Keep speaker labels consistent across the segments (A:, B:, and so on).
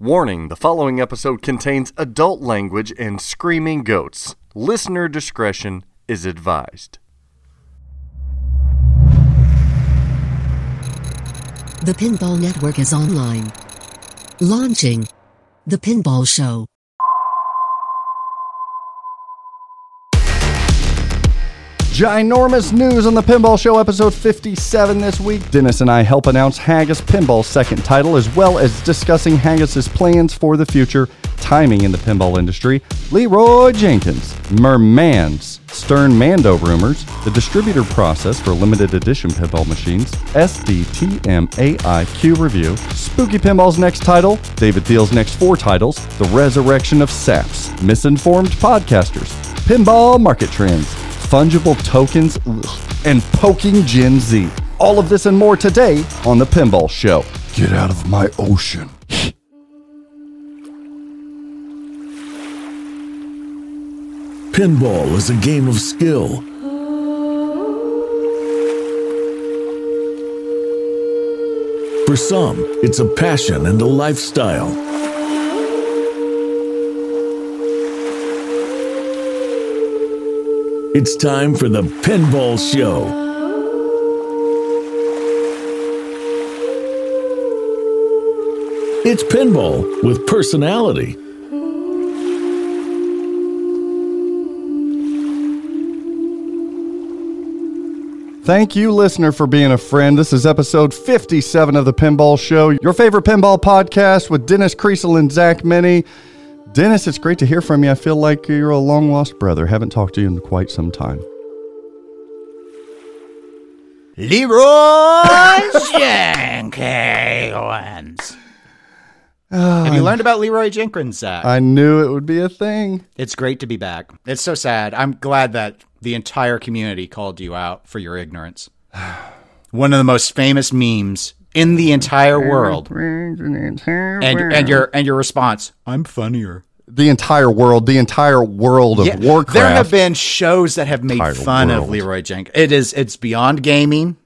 A: Warning the following episode contains adult language and screaming goats. Listener discretion is advised.
B: The Pinball Network is online. Launching The Pinball Show.
C: Ginormous news on the Pinball Show, episode 57 this week. Dennis and I help announce Haggis Pinball's second title, as well as discussing Haggis's plans for the future, timing in the pinball industry, Leroy Jenkins, Merman's, Stern Mando rumors, the distributor process for limited edition pinball machines, SDTM AIQ review, Spooky Pinball's next title, David Thiel's next four titles, the resurrection of SAPs, misinformed podcasters, pinball market trends, fungible tokens, and poking Gen Z. All of this and more today on The Pinball Show. Get out of my ocean.
D: Pinball is a game of skill. For some, it's a passion and a lifestyle. It's time for the Pinball Show. It's pinball with personality.
C: Thank you, listener, for being a friend. This is episode 57 of The Pinball Show, your favorite pinball podcast with Dennis Kriesel and Zach Meny. Dennis, it's great to hear from you. I feel like you're a long lost brother. Haven't talked to you in quite some time.
E: Leroy Jenkins. Ah, Have you learned about Leroy Jenkins, Zach?
C: I knew it would be a thing.
E: it's great to be back. It's so sad. I'm glad that the entire community called you out for your ignorance. One of the most famous memes in the entire world. And and your and your response, I'm funnier.
C: The entire world, the entire world of Warcraft.
E: There have been shows that have made fun of. Leroy Jenkins. It is it's beyond gaming,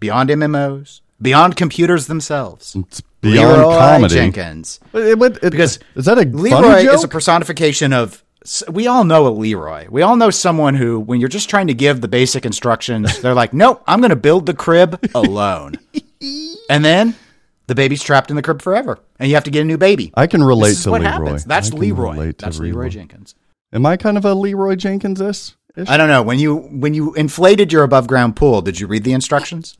E: beyond MMOs, beyond computers themselves.
C: It's beyond
E: Leroy
C: comedy.
E: Jenkins.
C: It- it- it-
E: Because
C: is that a
E: Leroy is a personification of. We all know a Leroy. We all know someone who, when you're just trying to give the basic instructions, they're like, "Nope, I'm going to build the crib alone," and then the baby's trapped in the crib forever, and you have to get a new baby.
C: I can relate to
E: what
C: Leroy.
E: happens. That's Leroy. That's Leroy Jenkins.
C: Am I kind of a Leroy Jenkins this?
E: I don't know when you when you inflated your above ground pool. Did you read the instructions?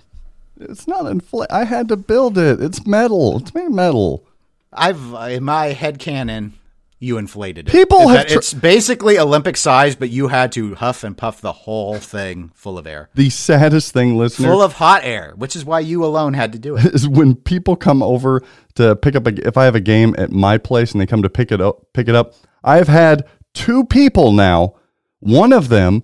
C: It's not infl. I had to build it. It's metal. It's made of metal.
E: I've in my head canon, you inflated it.
C: People
E: That
C: have tr-
E: it's basically Olympic size, but you had to huff and puff the whole thing full of air,
C: The saddest thing, listener,
E: full of hot air, which is why you alone had to do it.
C: is when people come over to pick up a. If I have a game at my place and they come to pick it up, pick it up. I've had two people now. One of them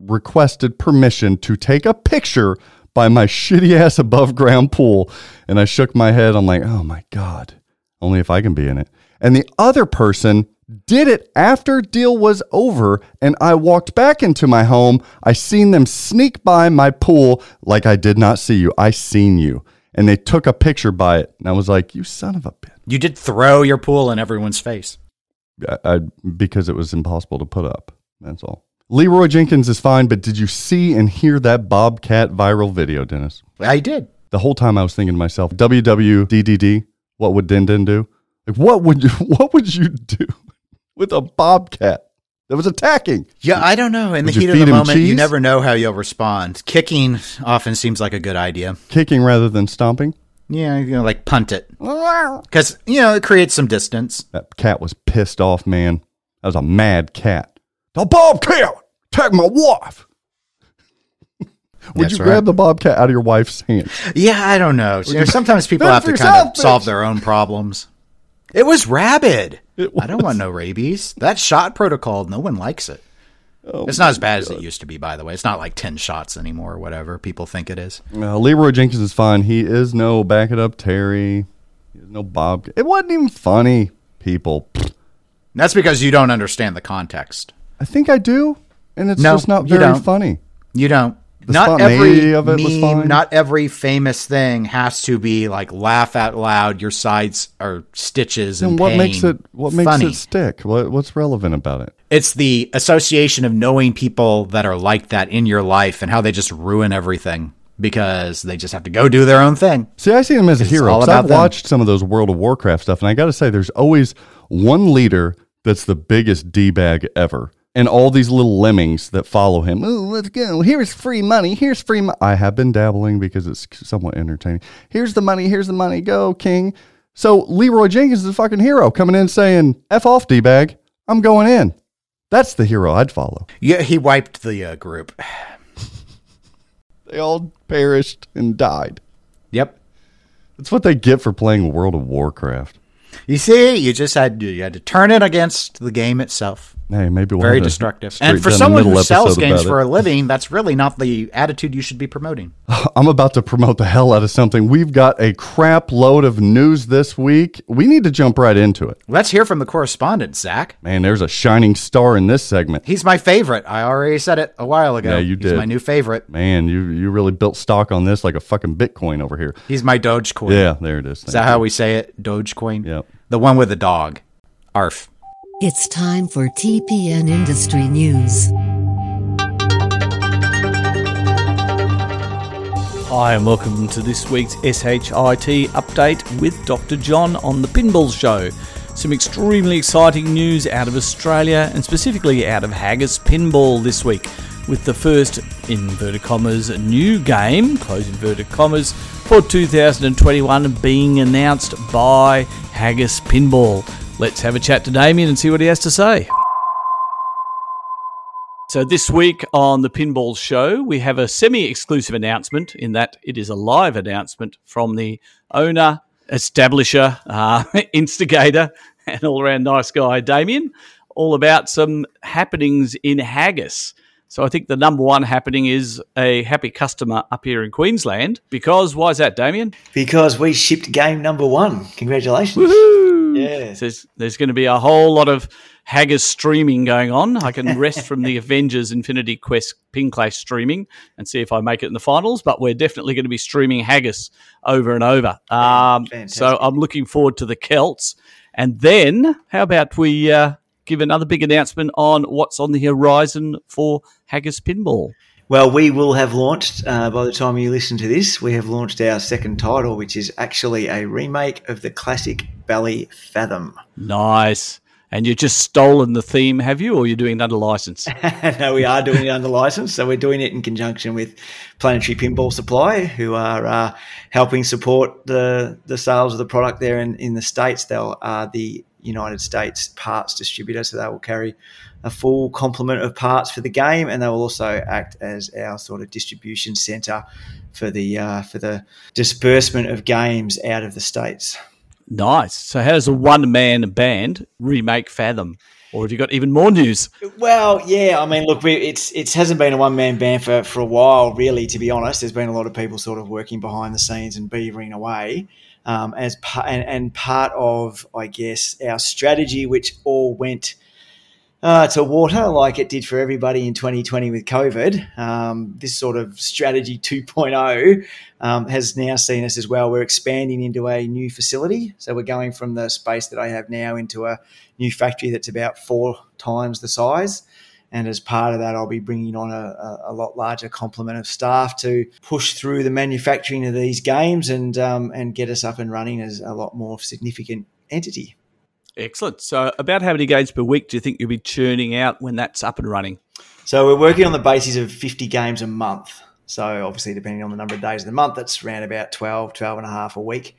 C: requested permission to take a picture by my shitty ass above ground pool, and I shook my head. I'm like, oh my god, only if I can be in it. And the other person did it after deal was over and I walked back into my home. I seen them sneak by my pool like I did not see you. I seen you. And they took a picture by it. And I was like, you son of a bitch.
E: You did throw your pool in everyone's face.
C: I, I, because it was impossible to put up. That's all. Leroy Jenkins is fine, but did you see and hear that Bobcat viral video, Dennis?
E: I did.
C: The whole time I was thinking to myself, WWDDD, what would Din Din do? Like, what would you, what would you do with a bobcat that was attacking?
E: Yeah, I don't know. In
C: Would
E: the heat of the moment, you never know how you'll respond. Kicking often seems like a good idea.
C: Kicking rather than stomping?
E: Yeah, you know, like punt it because you know it creates some distance.
C: That cat was pissed off, man. That was a mad cat. The bobcat attacked my wife. Would
E: That's
C: you
E: right.
C: grab the bobcat out of your wife's hand?
E: Yeah, I don't know. You know, sometimes people have to kind of solve their own problems. It was rabid.
C: It
E: I don't want no rabies. That shot protocol, no one likes it.
C: Oh
E: it's not as bad as it used to be, by the way. It's not like 10 shots anymore or whatever people think it is.
C: Uh, Leroy Jenkins is fine. He is no back it up Terry. He is no Bob. It wasn't even funny, people.
E: That's because you don't understand the context.
C: I think I do, and it's
E: No,
C: just not
E: you
C: very
E: don't.
C: funny.
E: You don't.
C: The
E: not every
C: of it was
E: meme, not every famous thing has to be like laugh out loud. Your sides are stitches and
C: and what makes it what makes
E: funny.
C: it stick? What what's relevant about it?
E: It's the association of knowing people that are like that in your life and how they just ruin everything because they just have to go do their own thing.
C: See, I see them as a hero.
E: all
C: 'cause
E: about
C: I've
E: them.
C: watched some of those World of Warcraft stuff, and I got to say, there's always one leader that's the biggest d bag ever, and all these little lemmings that follow him. Oh, let's go! Here's free money. Here's free. Mo-. I have been dabbling because it's somewhat entertaining. Here's the money. Here's the money. Go, King. So Leroy Jenkins is a fucking hero coming in saying, "F off, d bag. I'm going in." That's the hero I'd follow.
E: Yeah, he wiped the uh, group.
C: They all perished and died.
E: Yep.
C: That's what they get for playing World of Warcraft.
E: You see, you just had to, you had to turn it against the game itself.
C: Hey, maybe we'll
E: Very
C: have
E: destructive. And for someone who sells games for a living, that's really not the attitude you should be promoting.
C: I'm about to promote the hell out of something. We've got a crap load of news this week. We need to jump right into it.
E: Let's hear from the correspondent, Zach.
C: Man, there's a shining star in this segment.
E: He's my favorite. I already said it a while ago.
C: Yeah, you
E: He's
C: did.
E: my new favorite.
C: Man, you you really built stock on this like a fucking Bitcoin over here.
E: He's my Dogecoin.
C: Yeah, there it is.
E: Is that how we say it? Dogecoin?
C: Yep.
E: The one with the dog. Arf.
B: It's time for TPN Industry News.
F: Hi, and welcome to this week's SHIT update with Dr. John on the Pinball Show. Some extremely exciting news out of Australia and specifically out of Haggis Pinball this week, with the first inverted commas new game, close inverted commas, for 2021 being announced by Haggis Pinball. Let's have a chat to Damien and see what he has to say. So, this week on the Pinball Show, we have a semi exclusive announcement in that it is a live announcement from the owner, establisher, uh, instigator, and all around nice guy, Damien, all about some happenings in Haggis. So, I think the number one happening is a happy customer up here in Queensland. Because, why is that, Damien?
G: Because we shipped game number one. Congratulations.
F: Woohoo!
G: Yeah.
F: So there's, there's going to be a whole lot of Haggis streaming going on. I can rest from the Avengers Infinity Quest Pin Clash streaming and see if I make it in the finals, but we're definitely going to be streaming Haggis over and over. Um, so I'm looking forward to the Celts. And then, how about we uh, give another big announcement on what's on the horizon for Haggis Pinball?
G: Well, we will have launched, uh, by the time you listen to this, we have launched our second title, which is actually a remake of the classic Bally Fathom.
F: Nice. And you've just stolen the theme, have you, or you're doing it under license?
G: no, we are doing it under license. So we're doing it in conjunction with Planetary Pinball Supply, who are uh, helping support the, the sales of the product there in, in the States. They'll are the United States parts distributor, so they will carry a full complement of parts for the game, and they will also act as our sort of distribution center for the uh, for the disbursement of games out of the states.
F: Nice. So, how does a one man band remake Fathom? Or have you got even more news?
G: Well, yeah, I mean, look, we, it's it hasn't been a one man band for, for a while, really. To be honest, there's been a lot of people sort of working behind the scenes and beavering away, um, as and, and part of, I guess, our strategy, which all went uh, to water like it did for everybody in 2020 with COVID. Um, this sort of strategy 2.0 um, has now seen us as well. We're expanding into a new facility. So we're going from the space that I have now into a new factory that's about four times the size. And as part of that, I'll be bringing on a, a, lot larger complement of staff to push through the manufacturing of these games and um, and get us up and running as a lot more significant entity.
F: Excellent. So, about how many games per week do you think you'll be churning out when that's up and running?
G: So we're working on the basis of 50 games a month. So obviously, depending on the number of days of the month, that's around about 12, 12 and a half a week.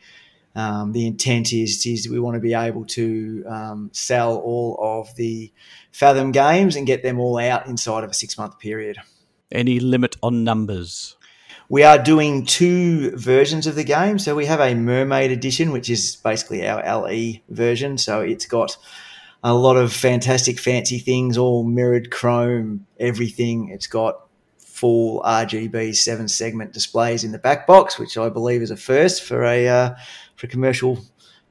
G: Um, the intent is, is we want to be able to um, sell all of the Fathom games and get them all out inside of a six month period.
F: Any limit on numbers?
G: We are doing two versions of the game. So we have a Mermaid edition, which is basically our LE version. So it's got a lot of fantastic, fancy things, all mirrored chrome, everything. It's got full RGB seven segment displays in the back box, which I believe is a first for a uh, for a commercial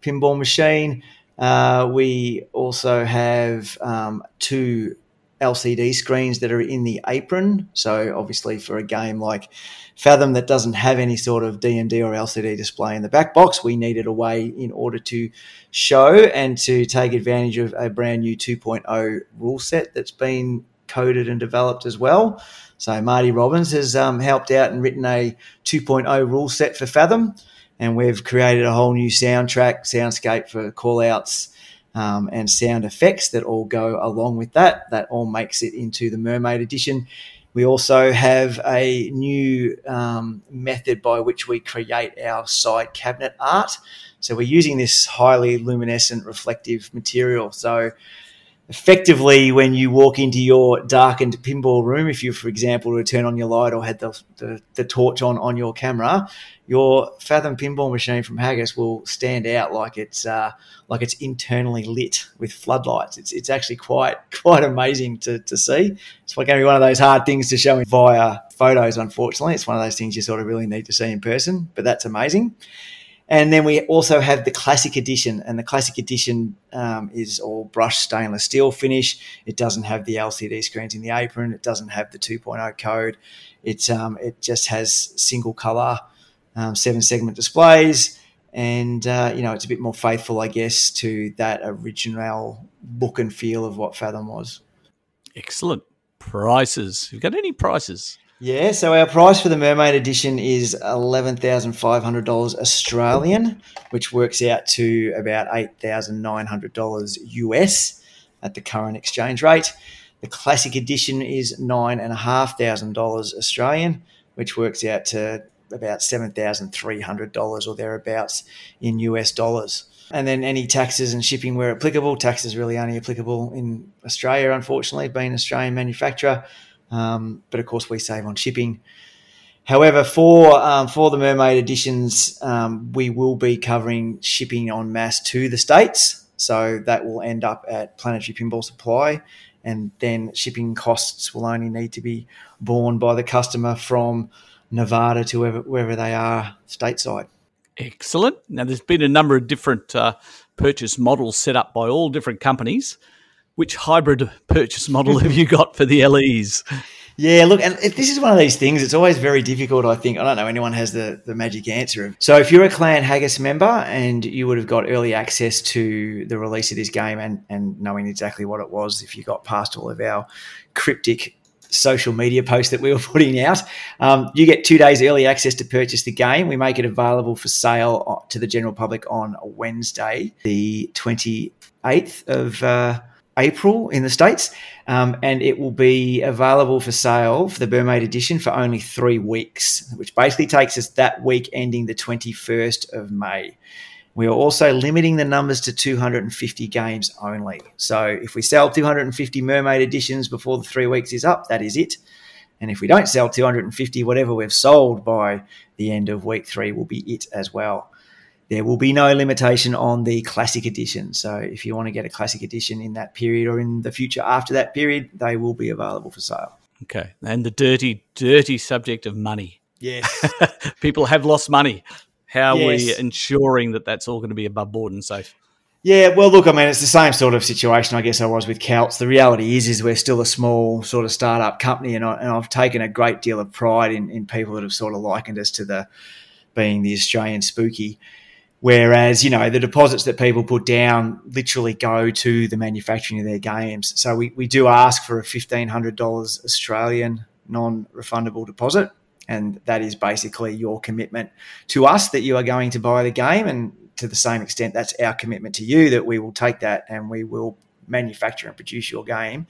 G: pinball machine. Uh, we also have um, two LCD screens that are in the apron. So obviously, for a game like Fathom that doesn't have any sort of DMD or LCD display in the back box, we needed a way in order to show and to take advantage of a brand new 2.0 rule set that's been coded and developed as well. So Marty Robbins has um, helped out and written a 2.0 rule set for Fathom, and we've created a whole new soundtrack, soundscape for callouts um, and sound effects that all go along with that. That all makes it into the Mermaid Edition. We also have a new um, method by which we create our side cabinet art. So we're using this highly luminescent reflective material. So effectively when you walk into your darkened pinball room if you for example were to turn on your light or had the, the, the, torch on on your camera your fathom pinball machine from haggis will stand out like it's uh, like it's internally lit with floodlights it's, it's actually quite quite amazing to, to see it's going to be one of those hard things to show via photos unfortunately it's one of those things you sort of really need to see in person but that's amazing and then we also have the classic edition, and the classic edition um, is all brushed stainless steel finish. It doesn't have the LCD screens in the apron. It doesn't have the 2.0 code. It um, it just has single color, um, seven segment displays, and uh, you know it's a bit more faithful, I guess, to that original look and feel of what Fathom was.
F: Excellent prices. You've you got any prices?
G: Yeah, so our price for the Mermaid Edition is eleven thousand five hundred dollars Australian, which works out to about eight thousand nine hundred dollars US at the current exchange rate. The Classic Edition is nine and a half thousand dollars Australian, which works out to about seven thousand three hundred dollars or thereabouts in US dollars. And then any taxes and shipping where applicable. Taxes really only applicable in Australia, unfortunately, being an Australian manufacturer. Um, but of course, we save on shipping. However, for um, for the mermaid editions, um, we will be covering shipping on mass to the states, so that will end up at Planetary Pinball Supply, and then shipping costs will only need to be borne by the customer from Nevada to wherever, wherever they are stateside.
F: Excellent. Now, there's been a number of different uh, purchase models set up by all different companies which hybrid purchase model have you got for the LEs?
G: Yeah, look, and this is one of these things. It's always very difficult. I think I don't know anyone has the the magic answer. So if you're a Clan Haggis member and you would have got early access to the release of this game and and knowing exactly what it was, if you got past all of our cryptic social media posts that we were putting out, um, you get two days early access to purchase the game. We make it available for sale to the general public on Wednesday, the twenty eighth of. Uh, April in the States, um, and it will be available for sale for the Mermaid edition for only three weeks, which basically takes us that week ending the 21st of May. We are also limiting the numbers to 250 games only. So if we sell 250 Mermaid editions before the three weeks is up, that is it. And if we don't sell 250, whatever we've sold by the end of week three will be it as well there will be no limitation on the classic edition. So if you want to get a classic edition in that period or in the future after that period, they will be available for sale.
F: Okay. And the dirty, dirty subject of money.
G: Yes.
F: People have lost money. How
G: yes.
F: are we ensuring that that's all going to be above board and safe?
G: Yeah, well, look, I mean, it's the same sort of situation, I guess, I was with Celts. The reality is, is we're still a small sort of startup company, and, I, and I've taken a great deal of pride in, in people that have sort of likened us to the being the Australian spooky. Whereas, you know, the deposits that people put down literally go to the manufacturing of their games. So we, we do ask for a $1,500 Australian non refundable deposit. And that is basically your commitment to us that you are going to buy the game. And to the same extent, that's our commitment to you that we will take that and we will manufacture and produce your game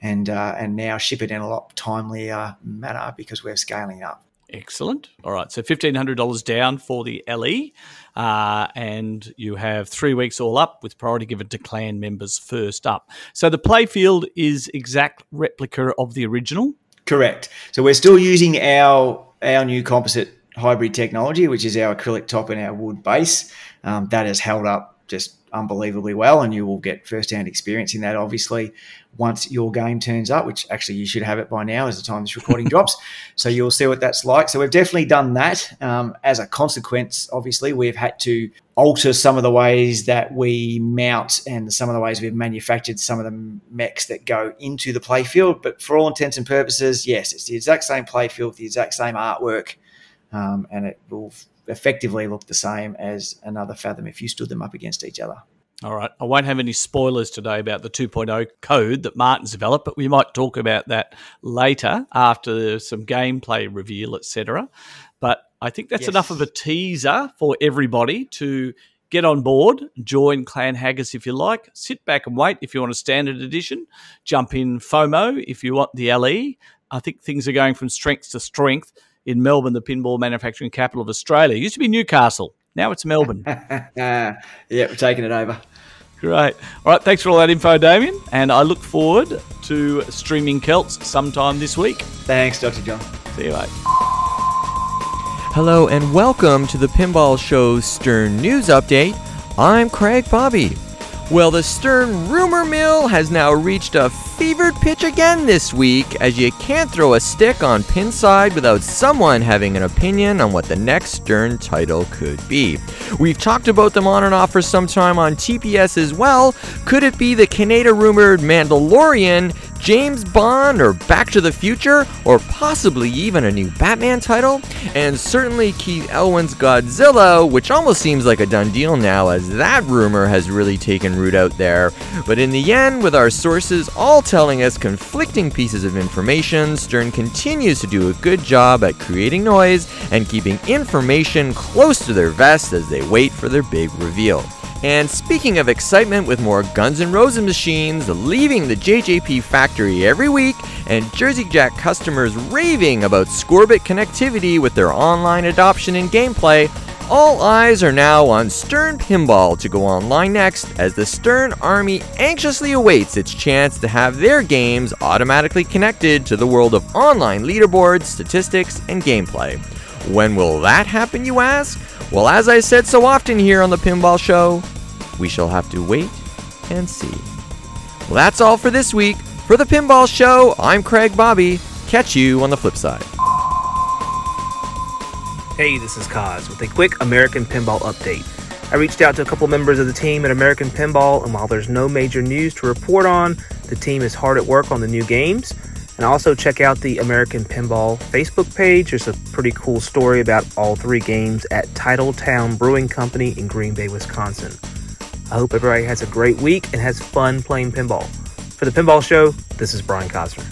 G: and, uh, and now ship it in a lot timelier manner because we're scaling up.
F: Excellent. All right. So $1,500 down for the LE. Uh, and you have three weeks all up with priority given to clan members first up. So the playfield is exact replica of the original.
G: Correct. So we're still using our our new composite hybrid technology, which is our acrylic top and our wood base. Um, that has held up just unbelievably well, and you will get first-hand experience in that. Obviously, once your game turns up, which actually you should have it by now as the time this recording drops, so you'll see what that's like. So we've definitely done that. Um, as a consequence, obviously, we've had to alter some of the ways that we mount and some of the ways we've manufactured some of the mechs that go into the playfield. But for all intents and purposes, yes, it's the exact same playfield, the exact same artwork, um, and it will effectively look the same as another Fathom if you stood them up against each other.
F: All right. I won't have any spoilers today about the 2.0 code that Martin's developed, but we might talk about that later after some gameplay reveal, etc. But I think that's
G: Yes.
F: enough of a teaser for everybody to get on board, join Clan Haggis if you like, sit back and wait if you want a standard edition, jump in FOMO if you want the LE. I think things are going from strength to strength in Melbourne, the pinball manufacturing capital of Australia. It used to be Newcastle. Now it's Melbourne.
G: Yeah, we're taking it over.
F: Great. All right. Thanks for all that info, Damien. And I look forward to streaming Celts sometime this week.
G: Thanks, Dr. John.
F: See you, mate.
H: Hello and welcome to the Pinball Show's Stern News Update. I'm Craig Bobby. Well, the Stern rumor mill has now reached a fevered pitch again this week, as you can't throw a stick on Pinside without someone having an opinion on what the next Stern title could be. We've talked about them on and off for some time on TPS as well. Could it be the Canada rumored Mandalorian, James Bond, or Back to the Future, or possibly even a new Batman title? And certainly Keith Elwin's Godzilla, which almost seems like a done deal now, as that rumor has really taken root out there. But in the end, with our sources all telling us conflicting pieces of information, Stern continues to do a good job at creating noise and keeping information close to their vest as they wait for their big reveal. And speaking of excitement with more Guns N' Roses machines leaving the JJP factory every week and Jersey Jack customers raving about Scorbit connectivity with their online adoption and gameplay, all eyes are now on Stern Pinball to go online next as the Stern Army anxiously awaits its chance to have their games automatically connected to the world of online leaderboards, statistics, and gameplay. When will that happen, you ask? Well, as I said so often here on the Pinball Show, we shall have to wait and see. Well, that's all for this week. For the Pinball Show, I'm Craig Bobby. Catch you on the flip side.
I: Hey, this is Kaz with a quick American Pinball update. I reached out to a couple members of the team at American Pinball, and while there's no major news to report on, the team is hard at work on the new games. And also check out the American Pinball Facebook page. There's a pretty cool story about all three games at Titletown Brewing Company in Green Bay, Wisconsin. I hope everybody has a great week and has fun playing pinball. For the Pinball Show, this is Brian Cosner.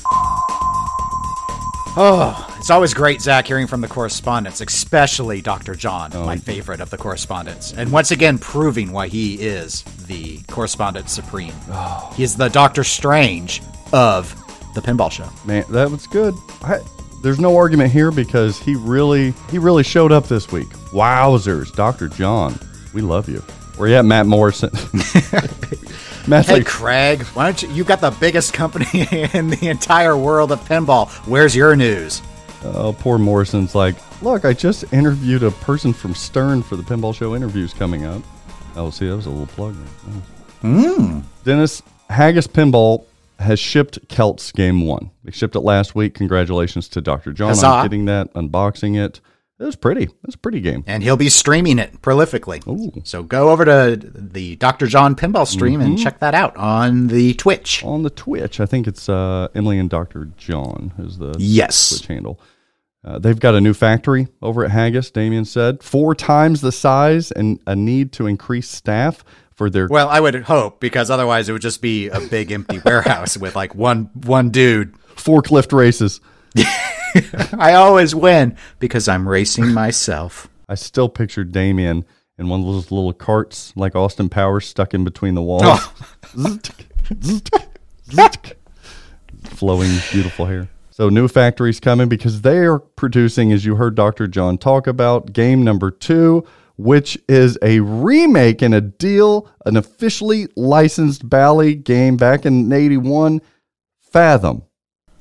E: Oh, it's always great, Zach, hearing from the correspondents, especially Dr. John, oh, my favorite of the correspondents. And once again, proving why he is the correspondent supreme. Oh. He is the Doctor Strange of the pinball show.
C: Man, that was good. I, there's no argument here because he really he really showed up this week. Wowzers, Dr. John, we love you. Where you at, Matt Morrison? Matt's
E: Hey,
C: like,
E: Craig, why don't you? You got the biggest company in the entire world of pinball. Where's your news?
C: oh, poor Morrison's like, look, I just interviewed a person from Stern for the Pinball Show interviews coming up. Oh, see, that was a little plug there.
E: Hmm.
C: Dennis Haggis Pinball has shipped Celts Game One. They shipped it last week. Congratulations to Dr. John
E: Huzzah.
C: on getting that, unboxing it. It was pretty. It was a pretty game.
E: And he'll be streaming it prolifically.
C: Ooh.
E: So go over to the Dr. John pinball stream and check that out on the Twitch.
C: on the Twitch. I think it's uh, Emily and Dr. John is the
E: Yes.
C: Twitch handle. Uh, they've got a new factory over at Haggis. Damien said four times the size and a need to increase staff for their.
E: Well, I would hope because otherwise it would just be a big empty warehouse with like one one dude.
C: forklift races.
E: I always win because I'm racing myself.
C: I still picture Damien in one of those little carts like Austin Powers stuck in between the walls.
E: Oh.
C: Flowing, beautiful hair. So, new factories coming because they are producing, as you heard Dr. John talk about, game number two, which is a remake and a deal, an officially licensed Bally game back in 81, Fathom.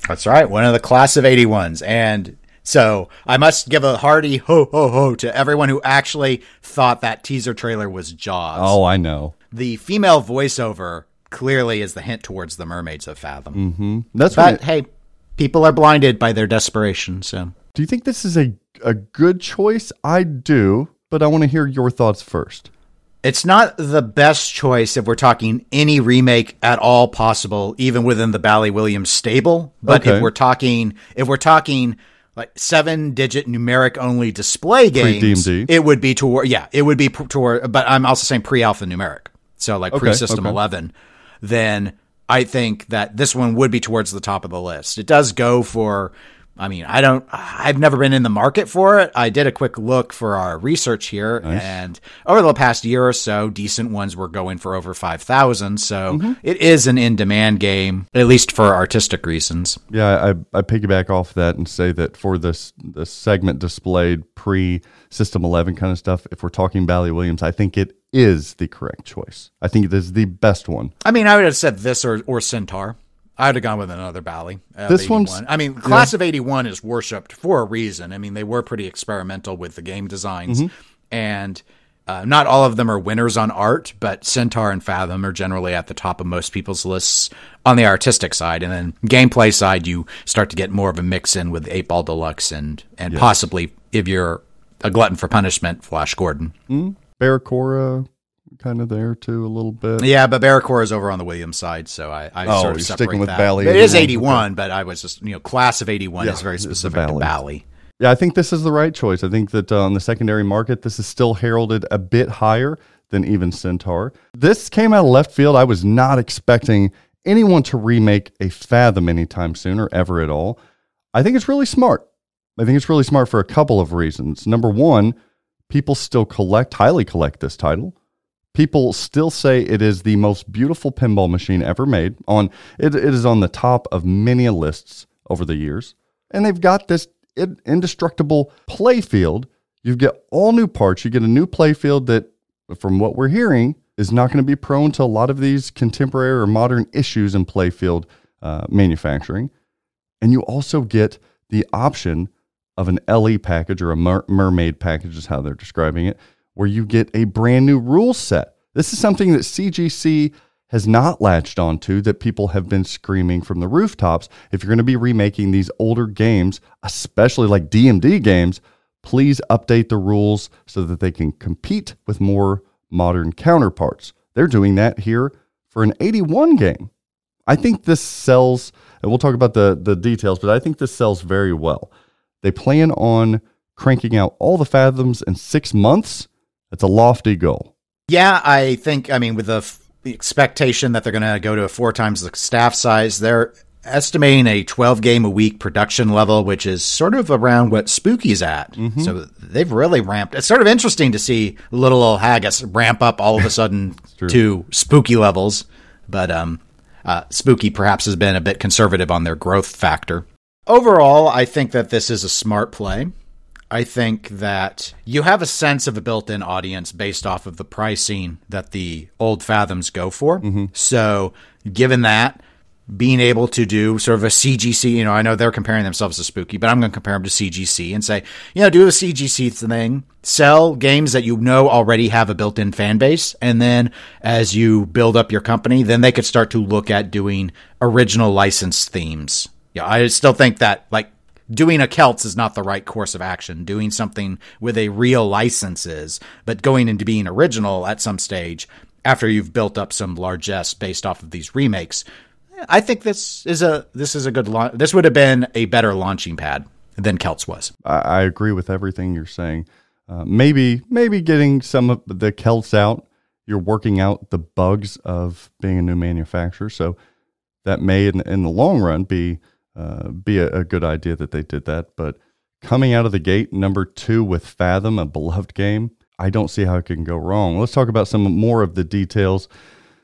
E: That's right, one of the class of 81s. And so I must give a hearty ho ho ho to everyone who actually thought that teaser trailer was Jaws.
C: Oh, I know.
E: The female voiceover clearly is the hint towards the mermaids of Fathom.
C: hmm That's.
E: But hey, people are blinded by their desperation, so
C: Do you think this is a, a good choice? I do, but I want to hear your thoughts first.
E: It's not the best choice if we're talking any remake at all possible, even within the Bally Williams stable. But
C: Okay.
E: if we're talking, if we're talking like seven digit numeric only display games,
C: Pre-DMD.
E: it would be toward, yeah, it would be toward, but I'm also saying pre alpha numeric. So like
C: Okay,
E: pre system
C: okay.
E: 11, then I think that this one would be towards the top of the list. It does go for, I mean, I don't, I've never been in the market for it. I did a quick look for our research here, and over the past year or so, decent ones were going for over 5,000. So
C: Mm-hmm.
E: it is an in demand game, at least for artistic reasons.
C: Yeah, I, I piggyback off that and say that for this the segment displayed pre System 11 kind of stuff, if we're talking Bally Williams, I think it is the correct choice. I think it is the best one.
E: I mean, I would have said this or, or Centaur. I would have gone with another Bally.
C: This
E: 81.
C: one's-
E: I mean, Class of 81 is worshipped for a reason. I mean, they were pretty experimental with the game designs.
C: Mm-hmm.
E: And uh, not all of them are winners on art, but Centaur and Fathom are generally at the top of most people's lists on the artistic side. And then gameplay side, you start to get more of a mix in with 8 Ball Deluxe and, and possibly, if you're a glutton for punishment, Flash Gordon.
C: Barracora kind of there too, a little bit.
E: Yeah, but Barracor is over on the Williams side, so I, I
C: Oh,
E: sort of
C: you're
E: separate
C: sticking with
E: that.
C: Bally
E: it is
C: 81,
E: 81, but I was just, you know, class of 81
C: Yeah,
E: is very
C: it's the
E: specific to
C: Bally.
E: Bally.
C: Yeah, I think this is the right choice. I think that uh, on the secondary market, this is still heralded a bit higher than even Centaur. This came out of left field. I was not expecting anyone to remake a Fathom anytime soon or ever at all. I think it's really smart. I think it's really smart for a couple of reasons. Number one, people still collect, highly collect this title. People still say it is the most beautiful pinball machine ever made. On it, it is on the top of many lists over the years, and they've got this indestructible play field. You get all new parts. You get a new play field that, from what we're hearing, is not going to be prone to a lot of these contemporary or modern issues in play field uh, manufacturing. And you also get the option of an LE package or a mer- mermaid package, is how they're describing it, where you get a brand new rule set. This is something that CGC has not latched onto that people have been screaming from the rooftops. If you're going to be remaking these older games, especially like DMD games, please update the rules so that they can compete with more modern counterparts. They're doing that here for an 81 game. I think this sells, and we'll talk about the, the details, but I think this sells very well. They plan on cranking out all the fathoms in six months. That's a lofty goal.
E: Yeah, I think, I mean, with the, f- the expectation that they're going to go to four times the staff size, they're estimating a 12 game a week production level, which is sort of around what Spooky's at. So they've really ramped. It's sort of interesting to see little old Haggis ramp up all of a sudden to Spooky levels. But um, uh, Spooky perhaps has been a bit conservative on their growth factor. Overall, I think that this is a smart play. I think that you have a sense of a built in audience based off of the pricing that the old Fathoms go for. Mm-hmm. So, given that, being able to do sort of a CGC, you know, I know they're comparing themselves to Spooky, but I'm going to compare them to CGC and say, you know, do a CGC thing, sell games that you know already have a built in fan base. And then as you build up your company, then they could start to look at doing original licensed themes. Yeah, I still think that, like, doing a Celts is not the right course of action. Doing something with a real license is, but going into being original at some stage after you've built up some largesse based off of these remakes, I think this is a this is a good launch. This would have been a better launching pad than Celts was.
C: I, I agree with everything you're saying. Uh, maybe maybe getting some of the Celts out. You're working out the bugs of being a new manufacturer, so that may in, in the long run be uh, be a, a good idea that they did that. But coming out of the gate, number two with Fathom, a beloved game, I don't see how it can go wrong. Let's talk about some more of the details.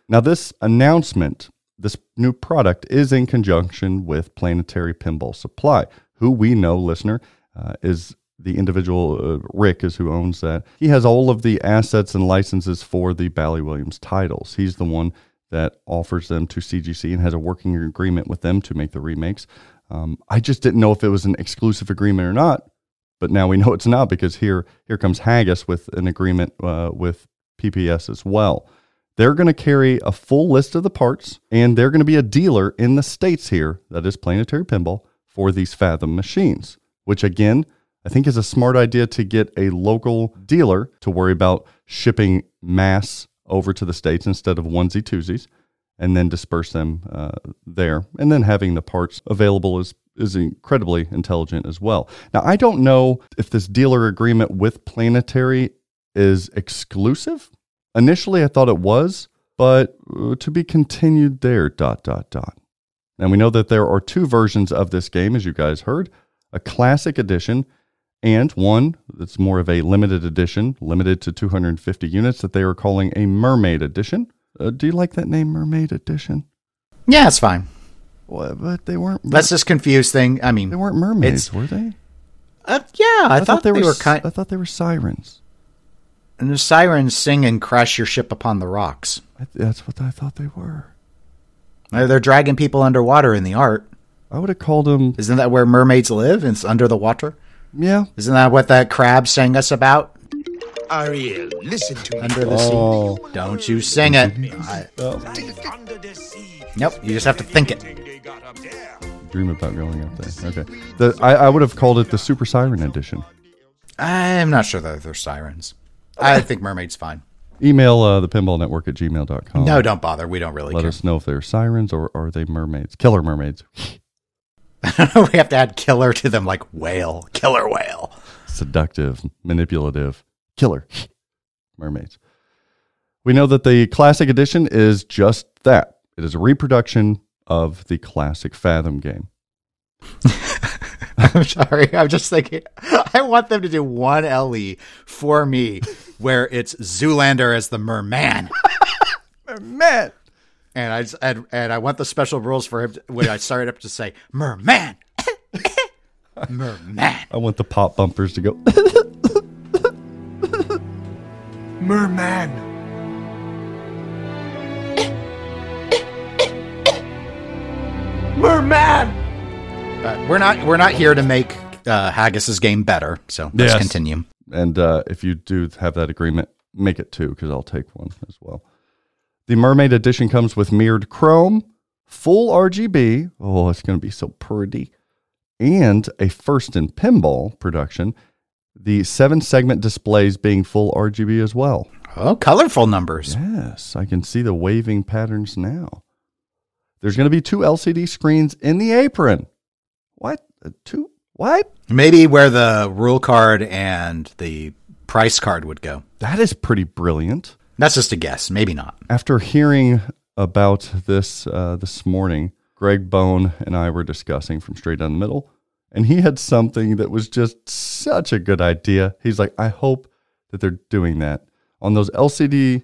C: Now, this announcement, this new product, is in conjunction with Planetary Pinball Supply, who we know, listener, uh, is the individual, uh, Rick is who owns that. He has all of the assets and licenses for the Bally Williams titles. He's the one that offers them to CGC and has a working agreement with them to make the remakes. Um, I just didn't know if it was an exclusive agreement or not, but now we know it's not because here here comes Haggis with an agreement uh, with PPS as well. They're going to carry a full list of the parts, and they're going to be a dealer in the states here that is Planetary Pinball for these Fathom machines. Which again, I think is a smart idea to get a local dealer to worry about shipping mass over to the states instead of onesie twosies, and then disperse them uh, there, and then having the parts available is is incredibly intelligent as well. Now, I don't know if this dealer agreement with Planetary is exclusive. Initially, I thought it was, but uh, to be continued there. Dot dot dot. And we know that there are two versions of this game, as you guys heard a classic edition and one that's more of a limited edition, limited to 250 units, that they are calling a Mermaid Edition. Uh, do you like that name, Mermaid Edition?
E: Yeah, it's fine.
C: Well, but they weren't.
E: Let's just confuse thing. I mean,
C: they weren't mermaids, were they?
E: Uh, yeah, I, thought, they, were,
C: s-
E: kind.
C: I thought they were sirens.
E: And the sirens sing and crash your ship upon the rocks.
C: I, that's what I thought they were.
E: They're dragging people underwater in the art.
C: I would have called them.
E: Isn't that where mermaids live? It's under the water.
C: Yeah.
E: Isn't that what that crab sang us about?
J: Ariel, listen to me.
E: Under the
C: Oh.
E: sea. Don't you sing it. I- Nope, you just have to think it.
C: Dream about going up there. Okay. The, I, I would have called it the Super Siren Edition.
E: I'm not sure that they're sirens. I think mermaid's fine.
C: Email uh, the pinball network at gmail.com.
E: No, don't bother. We don't really care.
C: Let
E: care.
C: us know if they're sirens or are they mermaids. Killer mermaids.
E: we have to add killer to them like whale. Killer whale.
C: Seductive, manipulative, killer mermaids. We know that the classic edition is just that. It is a reproduction of the classic Fathom game.
E: I'm sorry. I'm just thinking. I want them to do one LE for me where it's Zoolander as the merman.
C: merman.
E: And I just, and, and I want the special rules for him to, when I started up to say merman. merman.
C: I want the pop bumpers to go.
J: Merman. Merman.
E: Uh, we're not we're not here to make uh, Haggis's game better. So let's
C: Yes.
E: continue.
C: And uh, if you do have that agreement, make it two because I'll take one as well. The Mermaid Edition comes with mirrored chrome, full RGB. Oh, it's going to be so pretty. And a first in pinball production, the seven segment displays being full RGB as well.
E: Oh, colorful numbers.
C: Yes, I can see the waving patterns now. There's going to be two LCD screens in the apron. What? Uh, Two? What?
E: Maybe where the rule card and the price card would go.
C: That is pretty brilliant.
E: That's just a guess. Maybe not.
C: After hearing about this uh, this morning, Greg Bone and I were discussing from Straight Down the Middle, and he had something that was just such a good idea. He's like, I hope that they're doing that. On those LCD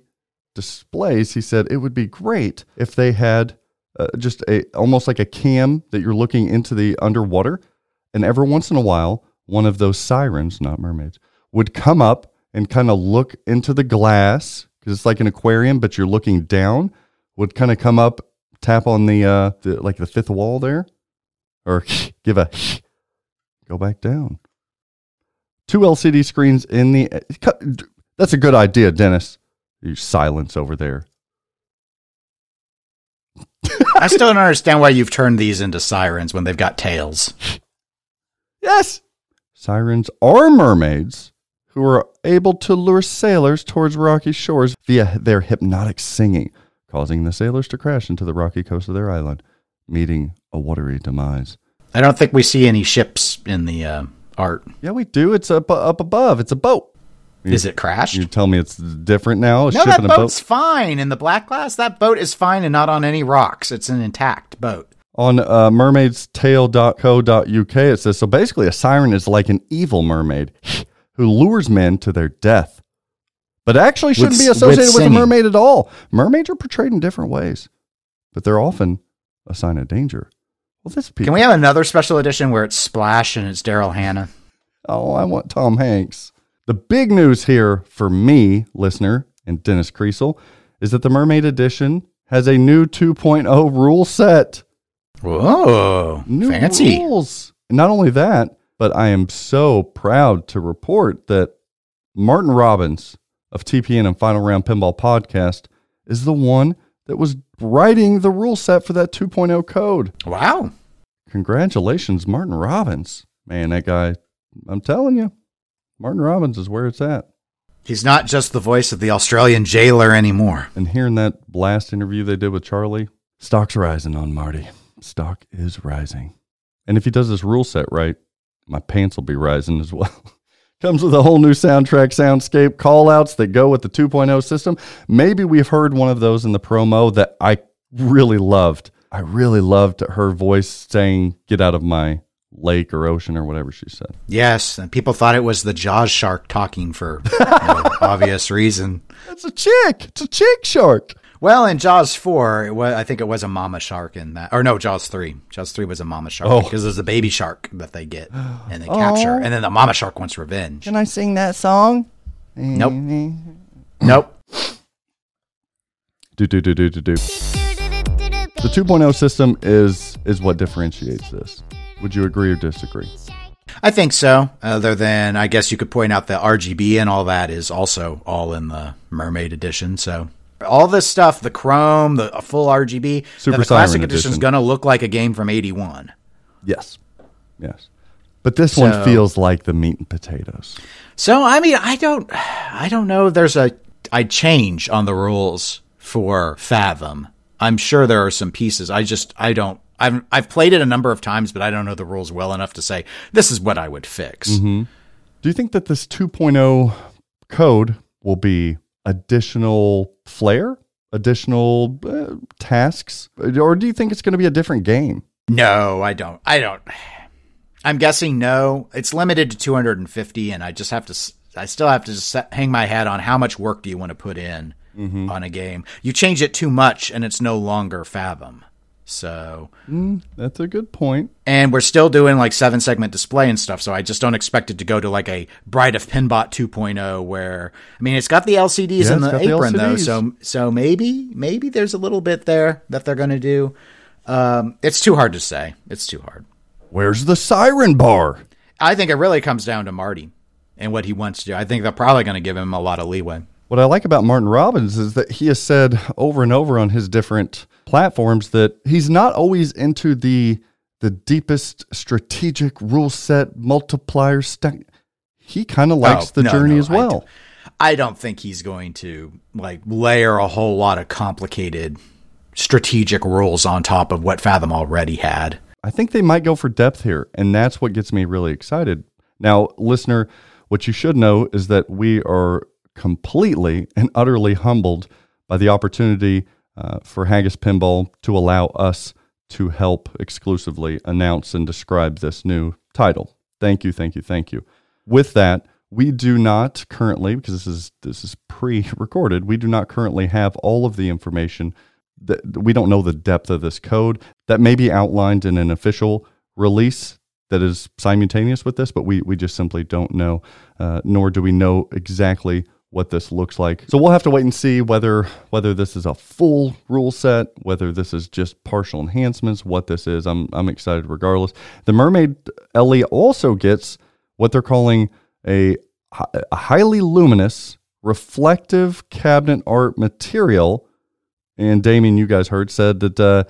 C: displays, he said it would be great if they had uh, just a almost like a cam that you're looking into the underwater, and every once in a while, one of those sirens, not mermaids, would come up and kind of look into the glass because it's like an aquarium, but you're looking down. Would kind of come up, tap on the, uh, the like the fifth wall there, or give a go back down. Two LCD screens in the. That's a good idea, Dennis. You silence over there.
E: I still don't understand why you've turned these into sirens when they've got tails.
C: Yes. Sirens are mermaids who were able to lure sailors towards rocky shores via their hypnotic singing, causing the sailors to crash into the rocky coast of their island, meeting a watery demise.
E: I don't think we see any ships in the uh, art.
C: Yeah, we do. It's up up above. It's a boat.
E: Is it crashed?
C: You tell me it's different now. A
E: no, that boat's
C: boat
E: fine. In the black glass, that boat is fine and not on any rocks. It's an intact boat.
C: on uh, mermaidstale.co.uk. It says so. Basically, a siren is like an evil mermaid who lures men to their death, but actually shouldn't be associated
E: with
C: with, a mermaid at all. Mermaids are portrayed in different ways, but they're often a sign of danger. Well, this people.
E: Can we have another special edition where it's Splash and it's Daryl Hannah?
C: Oh, I want Tom Hanks. The big news here for me, listener, and Dennis Kriesel, is that the Mermaid Edition has a new 2.0 rule set.
E: Whoa,
C: New
E: fancy.
C: rules. And not only that, but I am so proud to report that Martin Robbins of TPN and Final Round Pinball Podcast is the one that was writing the rule set for that 2.0 code.
E: Wow.
C: Congratulations, Martin Robbins. Man, that guy, I'm telling you, Martin Robbins is where it's at.
E: He's not just the voice of the Australian jailer anymore.
C: And hearing that blast interview they did with Charlie, stock's rising on Marty. Stock is rising. And if he does this rule set right, my pants will be rising as well. Comes with a whole new soundtrack, soundscape, call outs that go with the 2.0 system. Maybe we've heard one of those in the promo that I really loved. I really loved her voice saying, Get out of my lake or ocean or whatever she said.
E: Yes, and people thought it was the Jaws shark talking for you know, obvious reason.
C: It's a chick. It's a chick shark.
E: Well, in Jaws four, it was, I think it was a mama shark in that, or no, Jaws three. Jaws three was a mama shark
C: Oh.
E: because there's a baby shark that they get and they capture, and then the mama shark wants revenge.
C: Can I sing that song?
E: Nope. Nope.
C: Do do do do do do. The 2.0 system is is what differentiates this. Would you agree or disagree?
E: I think so. Other than, I guess you could point out that RGB and all that is also all in the Mermaid edition. So all this stuff, the Chrome, the a full RGB,
C: Super
E: the Classic edition is going to look like a game from '81.
C: Yes. Yes. But this
E: So-
C: one feels like the meat and potatoes.
E: So I mean, I don't, I don't know. There's a, I change on the rules for Fathom. I'm sure there are some pieces. I just, I don't. I've I've played it a number of times, but I don't know the rules well enough to say this is what I would fix. Mm-hmm.
C: Do you think that this 2.0 code will be additional flair, additional uh, tasks, or do you think it's going to be a different game?
E: No, I don't. I don't. I'm guessing no. It's limited to 250, and I just have to. I still have to just set, hang my hat on how much work do you want to put in on a game. You change it too much, and it's no longer Fathom. So,
C: That's a good point.
E: and we're still doing like seven segment display and stuff. So I just don't expect it to go to like a Bride of Pinbot 2.0, where I mean, it's got the LCDs
C: Yeah,
E: in the
C: got the
E: apron though. So, so maybe, maybe there's a little bit there that they're going to do. Um, it's too hard to say. It's too hard.
C: Where's the siren bar?
E: I think it really comes down to Marty and what he wants to do. I think they're probably going to give him a lot of leeway.
C: What I like about Martin Robbins is that he has said over and over on his different platforms that he's not always into the the deepest strategic rule set multiplier stack. He kind of likes
E: Oh,
C: the
E: no,
C: journey
E: no,
C: as
E: I
C: well.
E: I don't think he's going to like layer a whole lot of complicated strategic rules on top of what Fathom already had.
C: I think they might go for depth here, and that's what gets me really excited. Now, listener, what you should know is that we are completely and utterly humbled by the opportunity uh, for Haggis Pinball to allow us to help exclusively announce and describe this new title. Thank you, thank you, thank you. With that, we do not currently, because this is this is pre-recorded, we do not currently have all of the information that we don't know the depth of this code that may be outlined in an official release that is simultaneous with this, but we, we just simply don't know, uh, nor do we know exactly what this looks like. So we'll have to wait and see whether whether this is a full rule set, whether this is just partial enhancements, what this is. I'm I'm excited regardless. The Mermaid LE also gets what they're calling a, a highly luminous reflective cabinet art material and Damien, you guys heard, said that uh,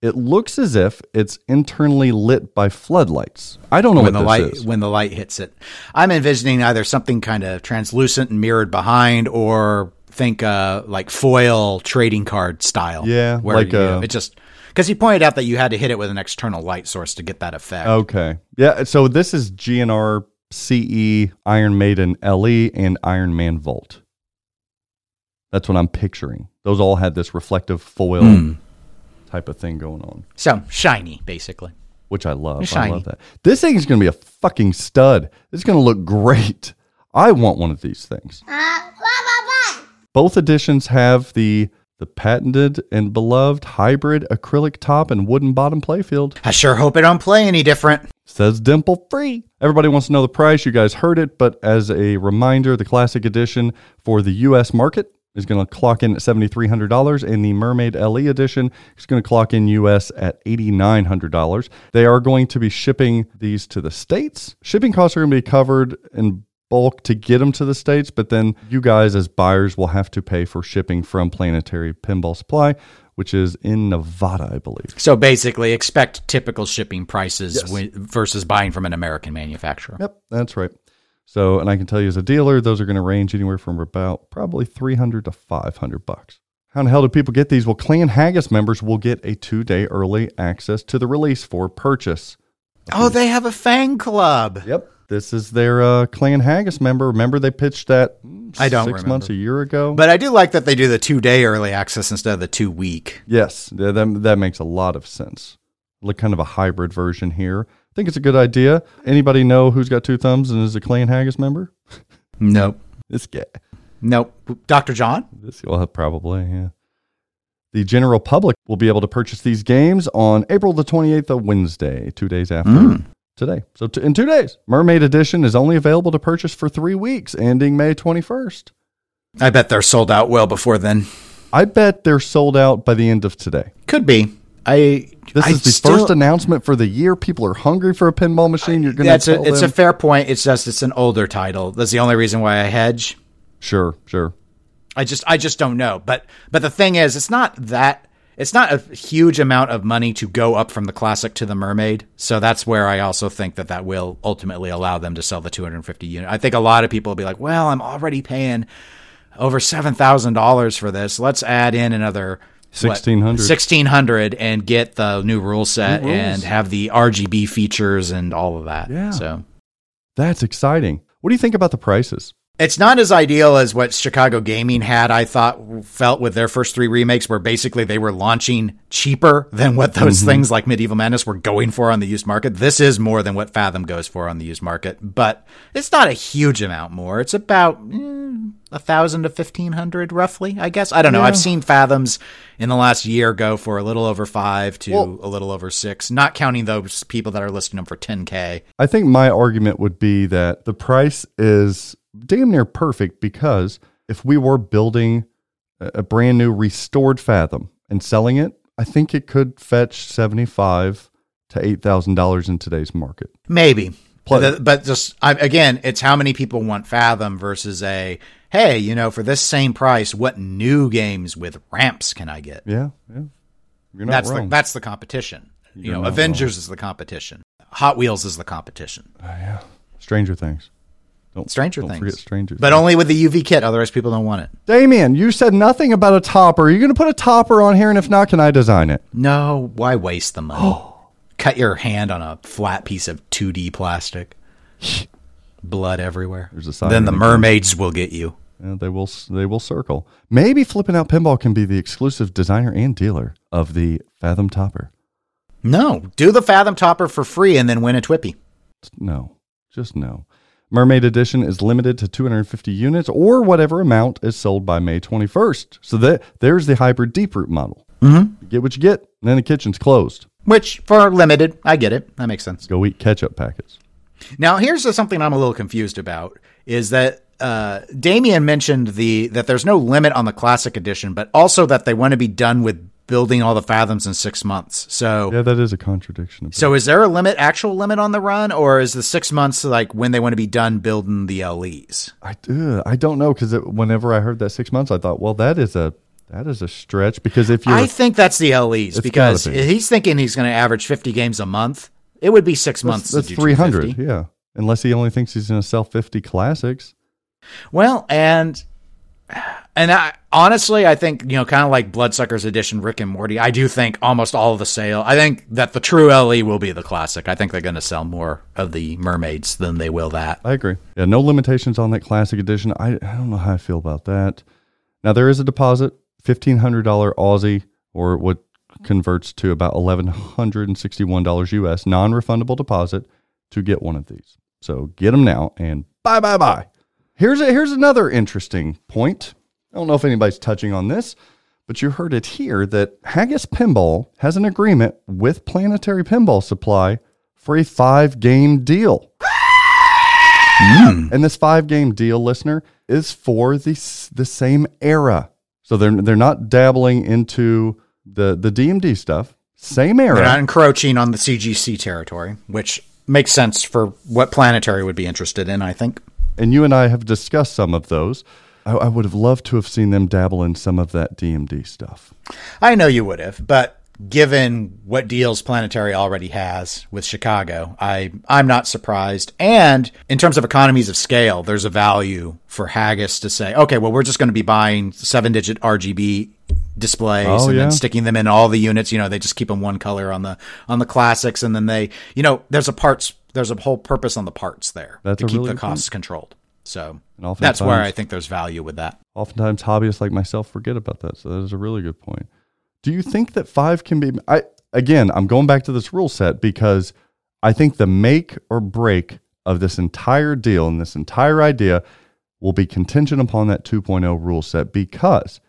C: it looks as if it's internally lit by floodlights. I don't know
E: when
C: what
E: the light
C: is.
E: when the light hits it. I'm envisioning either something kind of translucent and mirrored behind, or think uh, like foil trading card style.
C: Yeah,
E: where
C: like
E: you,
C: a-
E: it just because he pointed out that you had to hit it with an external light source to get that effect.
C: Okay. Yeah. So this is GNR CE, Iron Maiden LE, and Iron Man Vault. That's what I'm picturing. Those all had this reflective foil
E: Hmm.
C: Type of thing going on,
E: So shiny, basically.
C: which I love.
E: It's
C: I love that. This thing is going to be a fucking stud. It's going to look great. I want one of these things. Both editions have the the patented and beloved hybrid acrylic top and wooden bottom playfield.
E: I sure hope it don't play any different.
C: Says dimple free. Everybody wants to know the price. You guys heard it, but as a reminder, the classic edition for the US market is going to clock in at $7,300 and the Mermaid LE edition is going to clock in US at $8,900. They are going to be shipping these to the States. Shipping costs are going to be covered in bulk to get them to the States, but then you guys as buyers will have to pay for shipping from Planetary Pinball Supply, which is in Nevada, I believe.
E: So basically, expect typical shipping prices
C: Yes.
E: versus buying from an American manufacturer.
C: Yep, that's right. So, and I can tell you as a dealer, those are going to range anywhere from about probably 300 to 500 bucks. How in the hell do people get these? Well, Clan Haggis members will get a two day early access to the release for purchase.
E: Oh, they have a fan club.
C: Yep. This is their uh, Clan Haggis member. Remember they pitched that
E: I don't
C: six
E: remember.
C: months, a year ago?
E: But I do like that they do the two day early access instead of the two week.
C: Yes, that, that makes a lot of sense. Like kind of a hybrid version here. I think it's a good idea. Anybody know who's got two thumbs and is a Clan Haggis member?
E: Nope.
C: This guy.
E: Nope. Dr. John?
C: This well, probably, yeah. The general public will be able to purchase these games on April the 28th, a Wednesday, two days after
E: Mm.
C: today. So t- in two days, Mermaid Edition is only available to purchase for three weeks, ending May 21st.
E: I bet they're sold out well before then.
C: I bet they're sold out by the end of today.
E: Could be. I.
C: This
E: I
C: is the
E: still-
C: first announcement for the year. People are hungry for a pinball machine. You're going to
E: That's
C: tell
E: a, it's a fair point. It's just it's an older title. That's the only reason why I hedge.
C: sure, sure.
E: I just I just don't know. But but the thing is, it's not that it's not a huge amount of money to go up from the classic to the mermaid. So that's where I also think that that will ultimately allow them to sell the 250 unit. I think a lot of people will be like, well, I'm already paying over seven thousand dollars for this. Let's add in another. What,
C: 1600.
E: 1600 and get the new rule set
C: New
E: and have the RGB features and all of that.
C: Yeah.
E: So
C: That's exciting. What do you think about the prices?
E: It's not as ideal as what Chicago Gaming had, I thought, felt with their first three remakes, where basically they were launching cheaper than what those things like Medieval Madness were going for on the used market. This is more than what Fathom goes for on the used market, but it's not a huge amount more. It's about mm, a thousand to fifteen hundred, roughly, I guess. I don't know.
C: Yeah.
E: I've seen Fathoms in the last year go for a little over five to
C: Well-
E: a little over six, not counting those people that are listing them for ten k.
C: I think my argument would be that the price is damn near perfect because if we were building a brand new restored Fathom and selling it, I think it could fetch seventy five to eight thousand dollars in today's market.
E: Maybe. But, but just I, again, it's how many people want Fathom versus a hey, you know, for this same price, what new games with ramps can I get?
C: Yeah, yeah. You're not
E: that's the
C: wrong.
E: that's the competition. You
C: You're
E: know,
C: not
E: Avengers is the competition. Hot Wheels is the competition.
C: Uh, yeah, Stranger Things. Don't
E: Stranger
C: don't
E: Things.
C: forget Stranger
E: But
C: Things.
E: only with the UV kit, otherwise people don't want it.
C: Damien, you said nothing about a topper. Are you going to put a topper on here? And if not, can I design it?
E: No, why waste the money? Cut your hand on a flat piece of 2D plastic. Blood everywhere.
C: There's a sign
E: then the
C: in the
E: mermaids will get you.
C: Yeah, they will. They will circle. Maybe flipping out pinball can be the exclusive designer and dealer of the Fathom topper.
E: No, do the Fathom Topper for free and then win a TWIPY.
C: No, just no. Mermaid Edition is limited to 250 units or whatever amount is sold by May 21st. So that there's the hybrid Deeproot model.
E: Mm-hmm.
C: You get what you get, and then the kitchen's closed.
E: Which, for limited, I get it. That makes sense.
C: Go eat ketchup packets.
E: Now, here's something I'm a little confused about: is that uh, Damien mentioned the that there's no limit on the Classic Edition, but also that they want to be done with building all the fathoms in six months. So,
C: Yeah, that is a contradiction.
E: so is there a limit, actual limit on the run, or is the six months like when they want to be done building the LEs?
C: I do. I don't know because whenever I heard that six months, I thought, well, that is a that is a stretch because if you're
E: I think that's the LEs because
C: be.
E: he's thinking he's going to average 50 games a month. It would be six months.
C: that's,
E: to
C: that's 300. Yeah, unless he only thinks he's going to sell 50 classics.
E: Well, and and I, honestly, I think you know, kind of like Bloodsuckers Edition, Rick and Morty. I do think almost all of the sale. I think that the true LE will be the classic. I think they're going to sell more of the mermaids than they will that.
C: I agree. Yeah, no limitations on that classic edition. I, I don't know how I feel about that. Now there is a deposit, fifteen hundred dollar Aussie, or what converts to about eleven hundred and sixty one dollars US, non refundable deposit to get one of these. So get them now and bye bye bye. Here's a, here's another interesting point. I don't know if anybody's touching on this, but you heard it here that Haggis Pinball has an agreement with Planetary Pinball Supply for a five game deal. Hmm. And this five game deal, listener, is for the the same era. So they're they're not dabbling into the the DMD stuff. Same era.
E: They're not encroaching on the CGC territory, which makes sense for what Planetary would be interested in. I think.
C: And you and I have discussed some of those. I, I would have loved to have seen them dabble in some of that DMD stuff.
E: I know you would have, but given what deals Planetary already has with Chicago, I I'm not surprised. And in terms of economies of scale, there's a value for Haggis to say, okay, well, we're just going to be buying seven digit RGB displays
C: Oh,
E: and
C: yeah.
E: then sticking them in all the units. You know, they just keep them one color on the on the classics, and then they, you know, there's a parts, there's a whole purpose on the parts there
C: That's
E: to keep
C: really
E: the costs controlled. So that's where I think there's value with that.
C: Oftentimes, hobbyists like myself forget about that. So that is a really good point. Do you think that five can be? I again, I'm going back to this rule set because I think the make or break of this entire deal and this entire idea will be contingent upon that 2.0 rule set because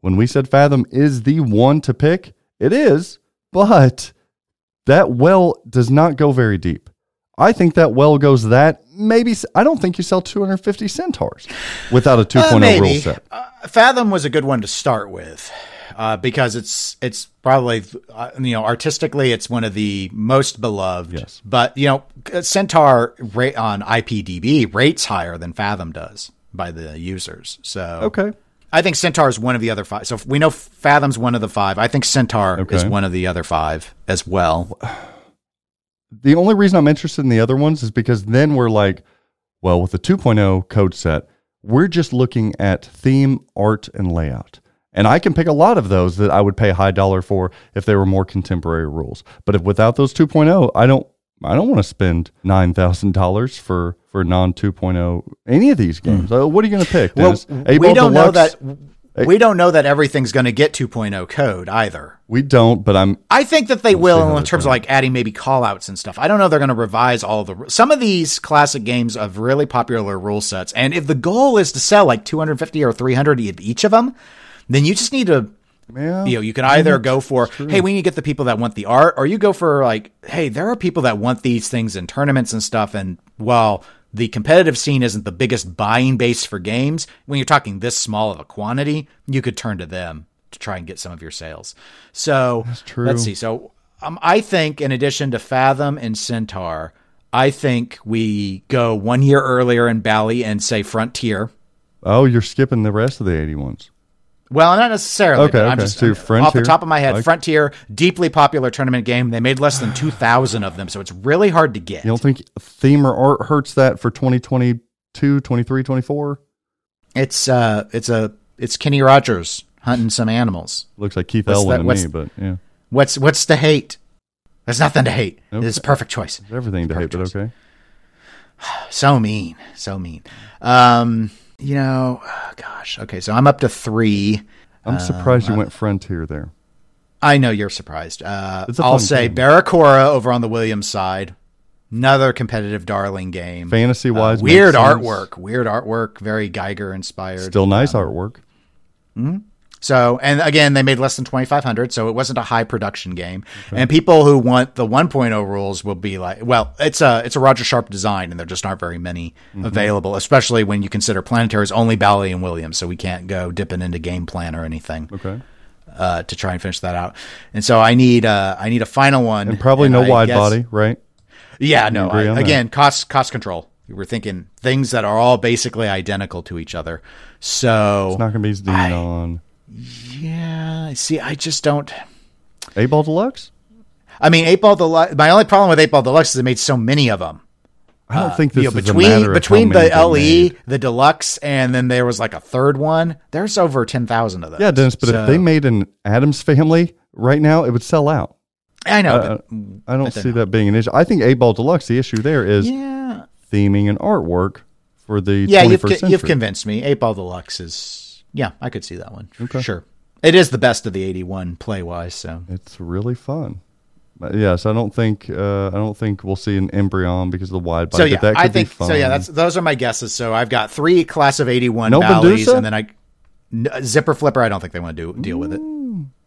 C: when we said Fathom is the one to pick, it is, but that well does not go very deep. I think that well goes that maybe I don't think you sell 250 centaurs without a 2.0
E: Uh,
C: rule set.
E: Uh, Fathom was a good one to start with uh, because it's it's probably uh, you know artistically it's one of the most beloved.
C: Yes.
E: But you know Centaur rate on IPDB rates higher than Fathom does by the users. So
C: Okay.
E: I think Centaur is one of the other five. So if we know Fathom's one of the five. I think Centaur is one of the other five as well.
C: The only reason I'm interested in the other ones is because then we're like, well, with the 2.0 code set, we're just looking at theme, art, and layout. And I can pick a lot of those that I would pay a high dollar for if they were more contemporary rules. But if without those 2.0, I don't I don't want to spend nine thousand dollars for for non 2.0 any of these games. Uh, what are you going to pick?
E: Well, we don't know that we don't know that everything's going to get 2.0 code either.
C: We don't, but I'm
E: I think that they will in terms of like adding maybe callouts and stuff. I don't know they're going to revise all the some of these classic games of really popular rule sets. And if the goal is to sell like 250 or 300 of each of them, then you just need to
C: yeah.
E: you know, you can either go for, hey, we need to get the people that want the art, or you go for like, hey, there are people that want these things in tournaments and stuff. And while the competitive scene isn't the biggest buying base for games, when you're talking this small of a quantity, you could turn to them to try and get some of your sales. So
C: true.
E: let's see. So um, I think in addition to Fathom and Centaur, I think we go one year earlier in Bally and say Frontier.
C: Oh, you're skipping the rest of the 81s.
E: Well, not necessarily.
C: Okay,
E: but I'm
C: okay.
E: just
C: So
E: off the top of my head.
C: like-
E: Frontier, deeply popular tournament game. They made less than two thousand of them, so it's really hard to get.
C: You don't think theme or art hurts that for 2022, 23, 24?
E: It's uh, it's a it's Kenny Rogers hunting some animals.
C: Looks like Keith Elwin to me, but yeah.
E: What's what's the hate? There's nothing to hate.
C: Nope.
E: It's a perfect choice.
C: There's everything to hate, but okay.
E: So mean, so mean. Um, you know, oh, gosh. Okay, so I'm up to three.
C: I'm surprised you went Frontier there.
E: I know you're surprised. Uh, I'll say
C: game.
E: Barracora over on the Williams side. Another competitive darling game.
C: Fantasy wise,
E: Uh, weird artwork. Weird artwork. Very Giger inspired.
C: Still nice artwork.
E: So, and again, they made less than 2,500, so it wasn't a high production game. And people who want the 1.0 rules will be like, well, it's a, it's a Roger Sharp design and there just aren't very many
C: Mm-hmm.
E: available, especially when you consider Planetary's only Bally and Williams. So we can't go dipping into game plan or anything,
C: Okay.
E: uh, to try and finish that out. And so I need, uh, I need a final one.
C: And probably no
E: I
C: wide
E: guess-
C: body, right?
E: Yeah, no. I,
C: on that?
E: again, cost cost control. We're thinking things that are all basically identical to each other. So
C: It's not going to be Xenon.
E: Yeah, see, I just don't.
C: Eight Ball Deluxe?
E: I mean, eight ball deluxe. My only problem with eight ball deluxe is they made so many of them.
C: I don't think this
E: Uh, You know,
C: is
E: between
C: a matter
E: between the LE,
C: made.
E: the deluxe, and then there was like a third one. There's over ten thousand of those.
C: Yeah, Dennis, but
E: So-
C: if they made an Addams family right now, it would sell out.
E: I know,
C: Uh,
E: but
C: I don't see
E: not.
C: that being an issue. I think Eight Ball Deluxe, the issue there is
E: yeah,
C: theming and artwork for the
E: yeah.
C: 21st
E: You've you've convinced me. Eight ball deluxe is yeah, I could see that one.
C: Okay.
E: Sure, it is the best of the eighty one play wise. So
C: It's really fun. But yes, I don't think uh, I don't think we'll see an embryon because of the wide body.
E: So yeah,
C: but that could
E: I think so. Yeah, that's those are my guesses. So I've got three class of eighty one
C: No Medusa?
E: and then I n- zipper flipper. I don't think they want to do deal with it.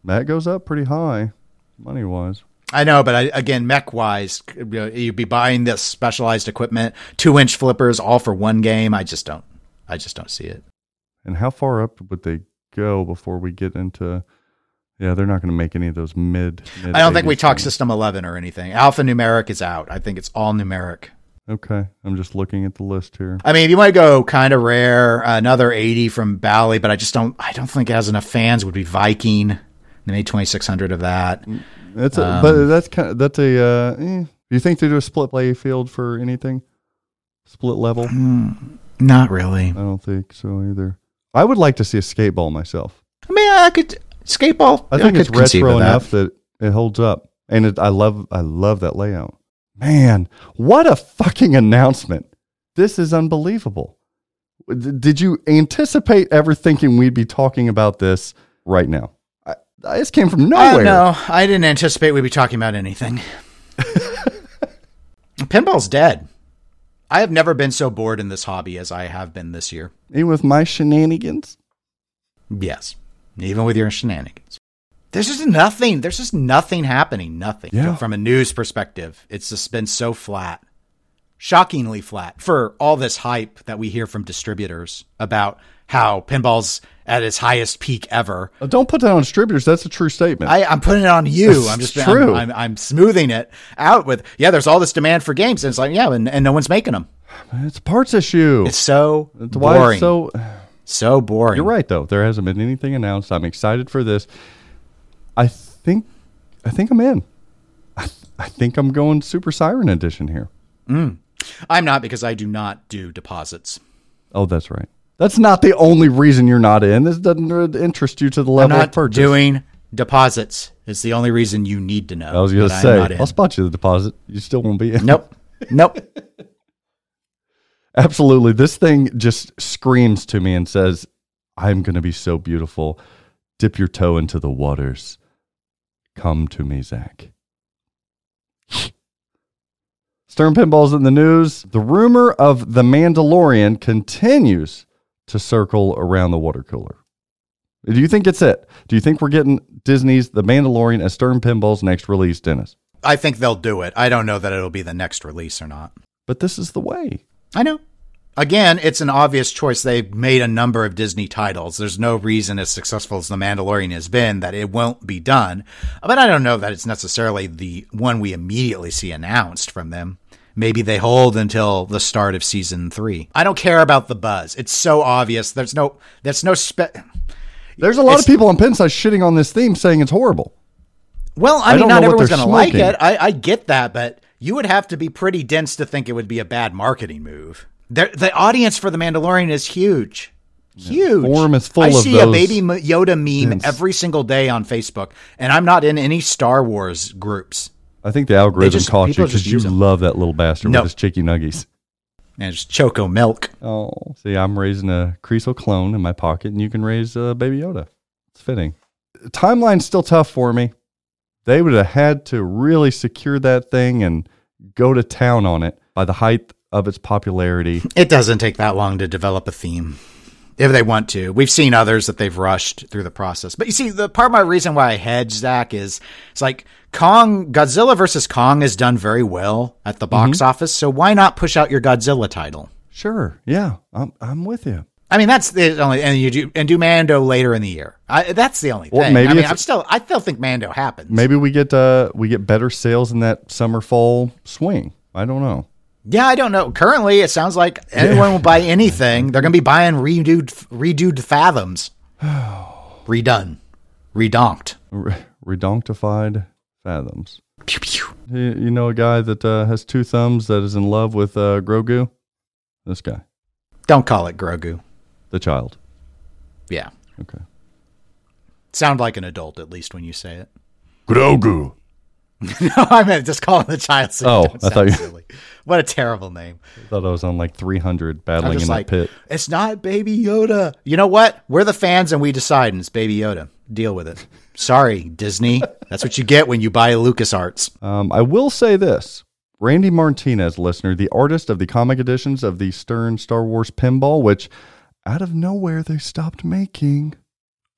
C: that goes up pretty high, money wise.
E: I know, but I, again, mech wise, you'd be buying this specialized equipment, two inch flippers, all for one game. I just don't. I just don't see it.
C: And how far up would they go before we get into? Yeah, they're not going to make any of those mid. mid
E: I don't think we
C: 80s
E: talk. System 11 or anything. Alpha numeric is out. I think it's all numeric.
C: Okay, I'm just looking at the list here.
E: I mean, you want to go kind of rare, another 80 from Bally, but I just don't. I don't think it has enough fans. Would be Viking. They made 2,600 of that.
C: That's a,
E: Um,
C: but that's kind of that's a. Uh, eh. Do you think they do a split play field for anything? Split level?
E: Not really.
C: I don't think so either. I would like to see a skateball myself.
E: I mean, I could skateball.
C: I think
E: could
C: it's retro
E: of that.
C: enough that it holds up, and it, I love I love that layout. Man, what a fucking announcement! This is unbelievable. D- Did you anticipate ever thinking we'd be talking about this right now? I, I this came from
E: Oh,
C: nowhere.
E: no, I didn't anticipate we'd be talking about anything. Pinball's dead. I have never been so bored in this hobby as I have been this year.
C: Even with my shenanigans.
E: Yes, even with your shenanigans. There's just nothing. There's just nothing happening. Nothing.
C: Yeah.
E: From a news perspective, it's just been so flat. Shockingly flat for all this hype that we hear from distributors about how pinball's at its highest peak ever.
C: Uh, Don't put that on distributors. That's a true statement.
E: I, I'm putting it on you.
C: It's
E: I'm just
C: true.
E: I'm, I'm, I'm smoothing it out with yeah. There's all this demand for games, and it's like yeah, and, and no one's making them.
C: it's a parts issue.
E: It's so
C: That's why
E: boring.
C: it's so.
E: so boring.
C: You're right, though. There hasn't been anything announced. I'm excited for this. I think, I think I'm in. I, I think I'm going Super Siren Edition here.
E: I'm not because I do not do deposits.
C: Oh, that's right. That's not the only reason you're not in. This doesn't interest you to the level
E: I'm
C: level of
E: not
C: purchase.
E: doing deposits. It's the only reason you need to know.
C: I was going to say, I'll spot you the deposit. You still won't be in.
E: Nope. Nope.
C: Absolutely. This thing just screams to me and says, I'm going to be so beautiful. Dip your toe into the waters. Come to me, Zach. Stern Pinball's in the news. The rumor of The Mandalorian continues to circle around the water cooler. Do you think it's it? Do you think we're getting Disney's The Mandalorian as Stern Pinball's next release, Dennis?
E: I think they'll do it. I don't know that it'll be the next release or not.
C: But this is the way.
E: I know. Again, it's an obvious choice. They've made a number of Disney titles. There's no reason, as successful as The Mandalorian has been, that it won't be done. But I don't know that it's necessarily the one we immediately see announced from them. Maybe they hold until the start of season three. I don't care about the buzz. It's so obvious. There's no, there's no spe-
C: There's a lot of people on Pinside shitting on this theme saying it's horrible.
E: Well, I,
C: I
E: mean, not everyone's going to like it. I, I get that, but you would have to be pretty dense to think it would be a bad marketing move. The, the audience for The Mandalorian is huge. Huge.
C: forum is full
E: I
C: of
E: see a baby Yoda meme
C: dense-
E: every single day on Facebook, and I'm not in any Star Wars groups.
C: I think the algorithm
E: just-
C: caught you because you love that little bastard
E: No.
C: with his chicky nuggies.
E: And just Choco Milk.
C: Oh, see, I'm raising a Kriesel clone in my pocket, and you can raise uh, Baby Yoda. It's fitting. Timeline's still tough for me. They would have had to really secure that thing and go to town on it by the height of its popularity.
E: It doesn't take that long to develop a theme. If they want to. We've seen others that they've rushed through the process. But you see, the part of my reason why I hedge, Zach, is it's like Kong, Godzilla versus Kong has done very well at the box office. So why not push out your Godzilla title?
C: Sure, yeah, I'm I'm with you.
E: I mean, that's the only, and you do, and do Mando later in the year. I, that's the only
C: Well,
E: thing.
C: maybe
E: I mean, I'm still, I still think Mando happens.
C: Maybe we get uh we get better sales in that summer fall swing. I don't know.
E: Yeah, I don't know. Currently, it sounds like anyone will buy anything. They're going to be buying redoed, redoed fathoms, redone, redonked.
C: Re- redonctified fathoms. Pew You, you know a guy that uh, has two thumbs that is in love with uh, Grogu? This guy,
E: Don't call it Grogu.
C: the child.
E: Yeah,
C: Okay.
E: sound like an adult at least when you say it.
C: Grogu.
E: no, I meant just call him the child. So
C: Oh,
E: don't
C: I thought
E: sound
C: you-
E: silly. What a terrible name.
C: I thought I was on like 300 battling in
E: like,
C: pit.
E: it's not Baby Yoda. You know what? We're the fans and we decide, and it's Baby Yoda. Deal with it. Sorry, Disney. That's what you get when you buy LucasArts.
C: Um, I will say this. Randy Martinez, listener, the artist of the comic editions of the Stern Star Wars pinball, which out of nowhere they stopped making.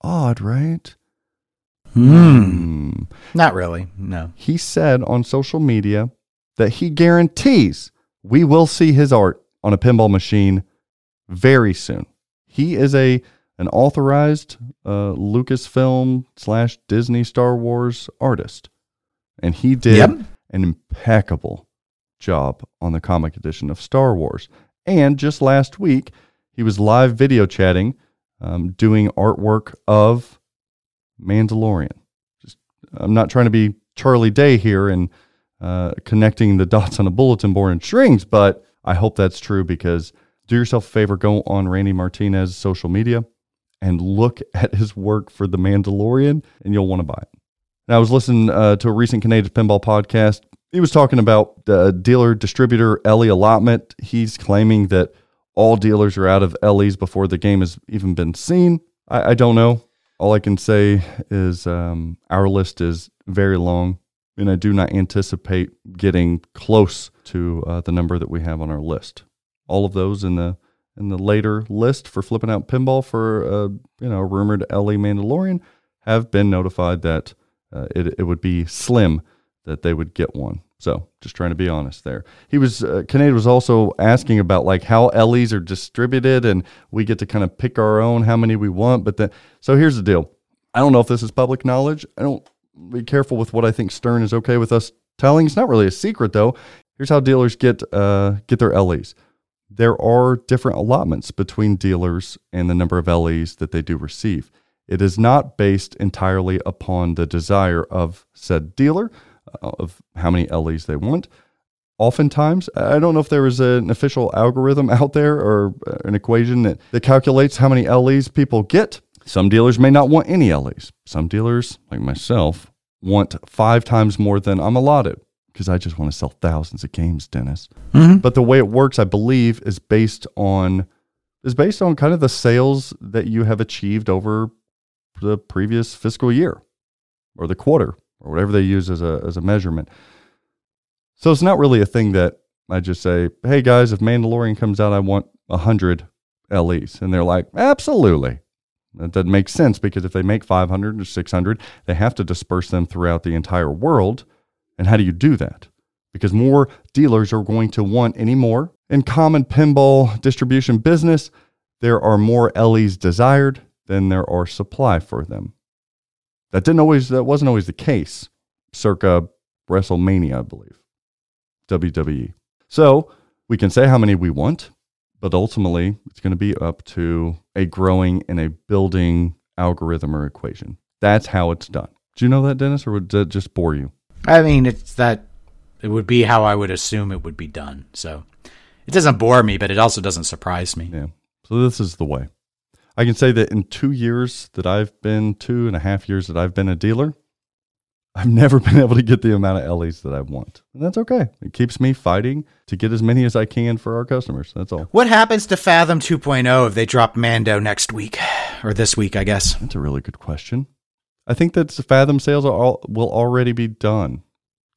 C: Odd, right?
E: Hmm. Not really. No.
C: He said on social media that he guarantees we will see his art on a pinball machine very soon. He is a an authorized uh, Lucasfilm slash Disney Star Wars artist, and he did
E: Yep.
C: an impeccable job on the comic edition of Star Wars. And just last week, he was live video chatting, um, doing artwork of Mandalorian. I'm not trying to be Charlie Day here and uh, connecting the dots on a bulletin board and strings, but I hope that's true because do yourself a favor, go on Randy Martinez's social media and look at his work for The Mandalorian, and you'll want to buy it. And I was listening uh, to a recent Canadian Pinball podcast. He was talking about the dealer distributor LE allotment. He's claiming that all dealers are out of LEs before the game has even been seen. I, I don't know. All I can say is um, our list is very long, and I do not anticipate getting close to uh, the number that we have on our list. All of those in the in the later list for flipping out pinball for uh, you know rumored LE Mandalorian have been notified that uh, it it would be slim that they would get one. So just trying to be honest there. He was uh, was also asking about like how LEs are distributed and we get to kind of pick our own how many we want. But then so here's the deal. I don't know if this is public knowledge. I don't be careful with what I think Stern is okay with us telling. It's not really a secret though. Here's how dealers get uh, get their LEs. There are different allotments between dealers and the number of LEs that they do receive. It is not based entirely upon the desire of said dealer uh, of how many LEs they want. Oftentimes, I don't know if there is an official algorithm out there or an equation that, that calculates how many LEs people get. Some dealers may not want any LEs. Some dealers, like myself, want five times more than I'm allotted because I just want to sell thousands of games, Dennis.
E: Mhm.
C: But the way it works, I believe, is based on is based on kind of the sales that you have achieved over the previous fiscal year or the quarter or whatever they use as a as a measurement. So it's not really a thing that I just say, "Hey guys, if Mandalorian comes out, I want 100 LEs." And they're like, "Absolutely." That doesn't make sense because if they make 500 or 600, they have to disperse them throughout the entire world. And how do you do that? Because more dealers are going to want any more. In common pinball distribution business, there are more LEs desired than there are supply for them. That didn't always that wasn't always the case circa WrestleMania, I believe. WWE. So we can say how many we want, but ultimately it's going to be up to a growing and a building algorithm or equation. That's how it's done. Do you know that, Dennis, or would that just bore you?
E: I mean, it's that it would be how I would assume it would be done. So it doesn't bore me, but it also doesn't surprise me.
C: Yeah. So this is the way. I can say that in two years that I've been, two and a half years that I've been a dealer, I've never been able to get the amount of LEs that I want. And that's okay. It keeps me fighting to get as many as I can for our customers. That's all.
E: What happens to Fathom 2.0 if they drop Mando next week or this week? I guess
C: that's a really good question. I think that Fathom sales are all, will already be done.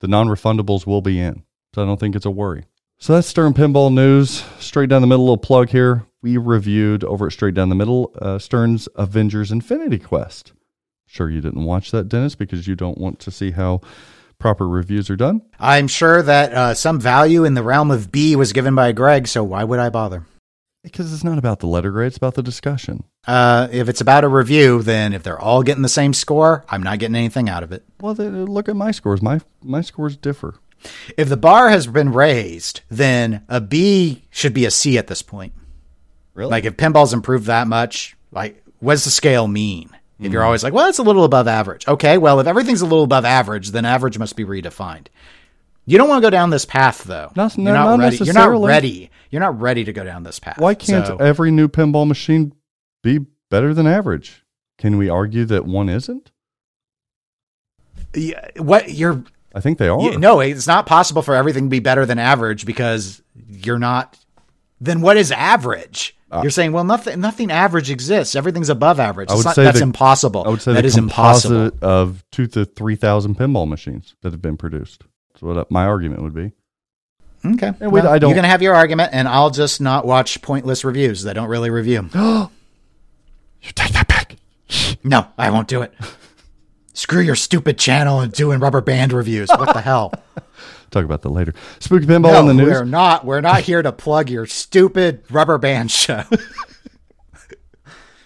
C: The non-refundables will be in, so I don't think it's a worry. So that's Stern Pinball News. Straight down the middle, little plug here. We reviewed over at Straight Down the Middle uh, Stern's Avengers Infinity Quest. Sure, you didn't watch that, Dennis, because you don't want to see how proper reviews are done.
E: I'm sure that uh, some value in the realm of B was given by Greg, so why would I bother?
C: Because it's not about the letter grade, it's about the discussion.
E: Uh, if it's about a review, then if they're all getting the same score, I'm not getting anything out of it.
C: Well, then look at my scores. My my scores differ.
E: If the bar has been raised, then a B should be a C at this point.
C: Really?
E: Like if pinball's improved that much, like what does the scale mean? If
C: Hmm.
E: you're always like, well, it's a little above average. Okay, well, if everything's a little above average, then average must be redefined. You don't want to go down this path, though.
C: Not-
E: you're not,
C: not
E: ready. You're not ready. You're not ready to go down this path.
C: Why can't
E: So-
C: every new pinball machine be better than average? Can we argue that one isn't?
E: Yeah, what you're
C: I think they are.
E: Yeah, no, it's not possible for everything to be better than average because you're not. Then what is average? You're saying, well, nothing, nothing average exists. Everything's above average.
C: Uh, I would
E: not,
C: say
E: that's
C: the-
E: impossible.
C: I would say
E: that
C: the
E: is impossible.
C: of two to three thousand pinball machines that have been produced. That's what my argument would be.
E: Okay,
C: And we- I don't-
E: You're gonna have your argument, and I'll just not watch pointless reviews that don't really review.
C: you take that back.
E: no, I won't do it. Screw your stupid channel and doing rubber band reviews. What the hell?
C: Talk about that later. Spooky pinball
E: no,
C: in the news.
E: we're not. We're not here to plug your stupid rubber band show.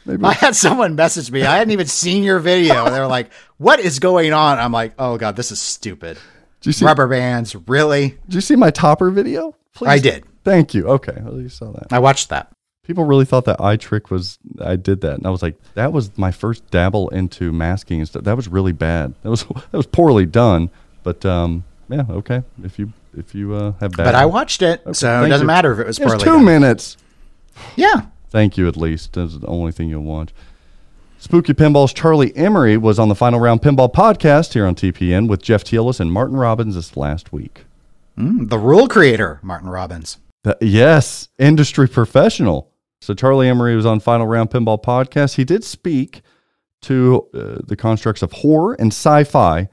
C: Maybe
E: I had someone message me. I hadn't even seen your video. They were like, "What is going on?" I'm like, "Oh god, this is stupid."
C: Did you see?
E: Rubber bands, really?
C: Did you see my topper video? Please.
E: I did.
C: Thank you. Okay, well, you saw that.
E: I watched that.
C: People really thought that eye trick was I did that, and I was like, that was my first dabble into masking and stuff. That was really bad. That was that was poorly done. But um, yeah, okay. If you if you uh, have bad,
E: But I watched it,
C: Okay,
E: so it doesn't
C: you.
E: matter if it was
C: It's
E: poorly
C: two
E: done.
C: minutes.
E: Yeah.
C: Thank you, at least. That's the only thing you'll watch. Spooky Pinball's Charlie Emery was on the Final Round Pinball podcast here on TPN with Jeff Teolis and Martin Robbins this last week.
E: Mm, the rule creator, Martin Robbins.
C: The- yes, industry professional. So Charlie Emery was on Final Round Pinball podcast. He did speak to uh, the constructs of horror and sci-fi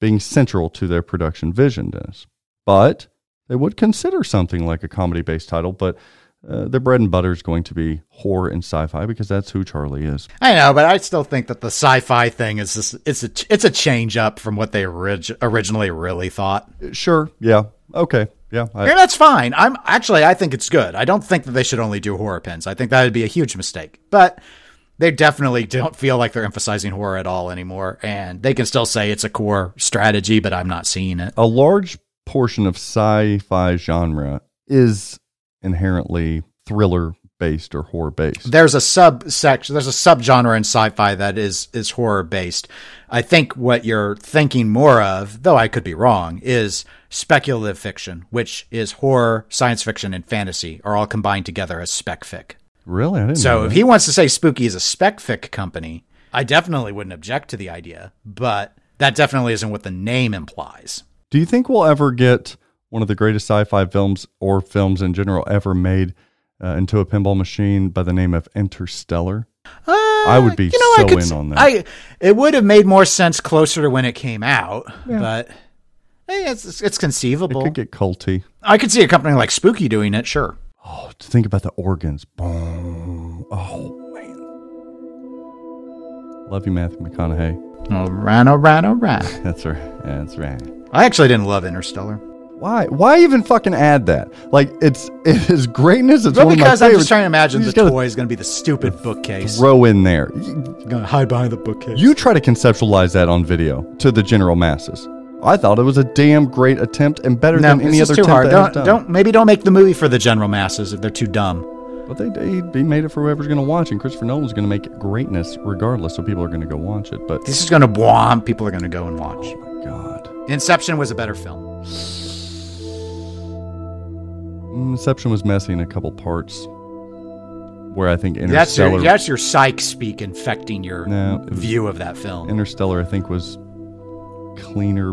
C: being central to their production vision, Dennis. But they would consider something like a comedy-based title, but uh, their bread and butter is going to be horror and sci-fi because that's who Charlie is.
E: I know, but I still think that the sci-fi thing is just, it's a it's a change up from what they orig- originally really thought.
C: Sure. Yeah. Okay. Yeah. I,
E: Yeah, that's fine. I'm actually I think it's good. I don't think that they should only do horror pins. I think that would be a huge mistake. But they definitely don't feel like they're emphasizing horror at all anymore, and they can still say it's a core strategy, but I'm not seeing it.
C: a large portion of sci-fi genre is inherently thriller based or horror based.
E: There's a subsection, there's a subgenre in sci-fi that is is horror based. I think what you're thinking more of, though I could be wrong, is speculative fiction, which is horror, science fiction, and fantasy are all combined together as spec fic.
C: Really? I didn't
E: So if he wants to say Spooky is a spec fic company, I definitely wouldn't object to the idea, but that definitely isn't what the name implies.
C: Do you think we'll ever get one of the greatest sci-fi films or films in general ever made uh, into a pinball machine by the name of Interstellar? I would be
E: Uh, You know,
C: so
E: I could,
C: in on that.
E: I it would have made more sense closer to when it came out, but eh, it's it's- it's
C: it
E: conceivable.
C: could get culty.
E: I could see a company like Spooky doing it, sure.
C: Oh, to think about the organs. Boom. Oh man. Love you, Matthew McConaughey.
E: All right, all right, all right.
C: That's right. That's right.
E: I actually didn't love Interstellar.
C: Why? Why even fucking add that? Like it's it is greatness. It's
E: Well,
C: one
E: because I'm just trying to imagine the toy is going to be the stupid bookcase.
C: Throw in there.
E: Going to hide behind the bookcase.
C: You try to conceptualize that on video to the general masses. I thought it was a damn great attempt and better
E: no,
C: than any other
E: too
C: attempt
E: hard. Don't, don't maybe don't make the movie for the general masses if they're too dumb.
C: But they, they they made it for whoever's going to watch, and Christopher Nolan's going to make greatness regardless, so people are going to go watch it. But
E: This is going to bomb. People are going to go and watch.
C: oh my god,
E: Inception was a better film.
C: Inception was messy in a couple parts. Where I think
E: That's your
C: Interstellar,
E: that's your psych speak infecting your
C: No,
E: view of that film.
C: Interstellar, I think was cleaner